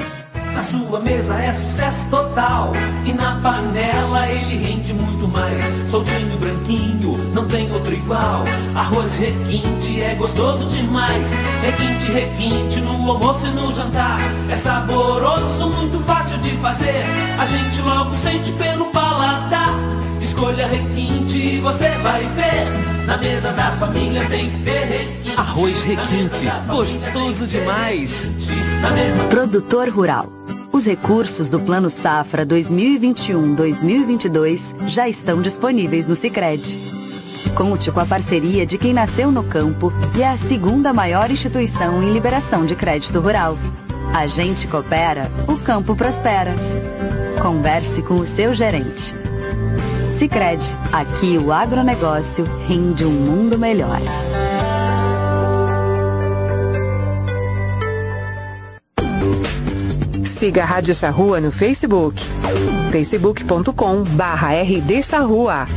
Na sua mesa é sucesso total. E na panela ele rende muito mais. Soltinho, branquinho, não tem outro igual. Arroz requinte é gostoso demais. Requinte, requinte no almoço e no jantar. É saboroso, muito fácil de fazer. A gente logo sente pelo paladar. Escolha requinte e você vai ver. Na mesa da família tem que ter requinte.
Arroz requinte, gostoso demais.
Produtor Rural. Os recursos do Plano Safra 2021-2022 já estão disponíveis no Sicredi. Conte com a parceria de quem nasceu no campo e é a segunda maior instituição em liberação de crédito rural. A gente coopera, o campo prospera. Converse com o seu gerente. Sicredi, aqui o agronegócio rende um mundo melhor.
Siga a Rádio Charrua no Facebook. facebook.com barra rdcharrua.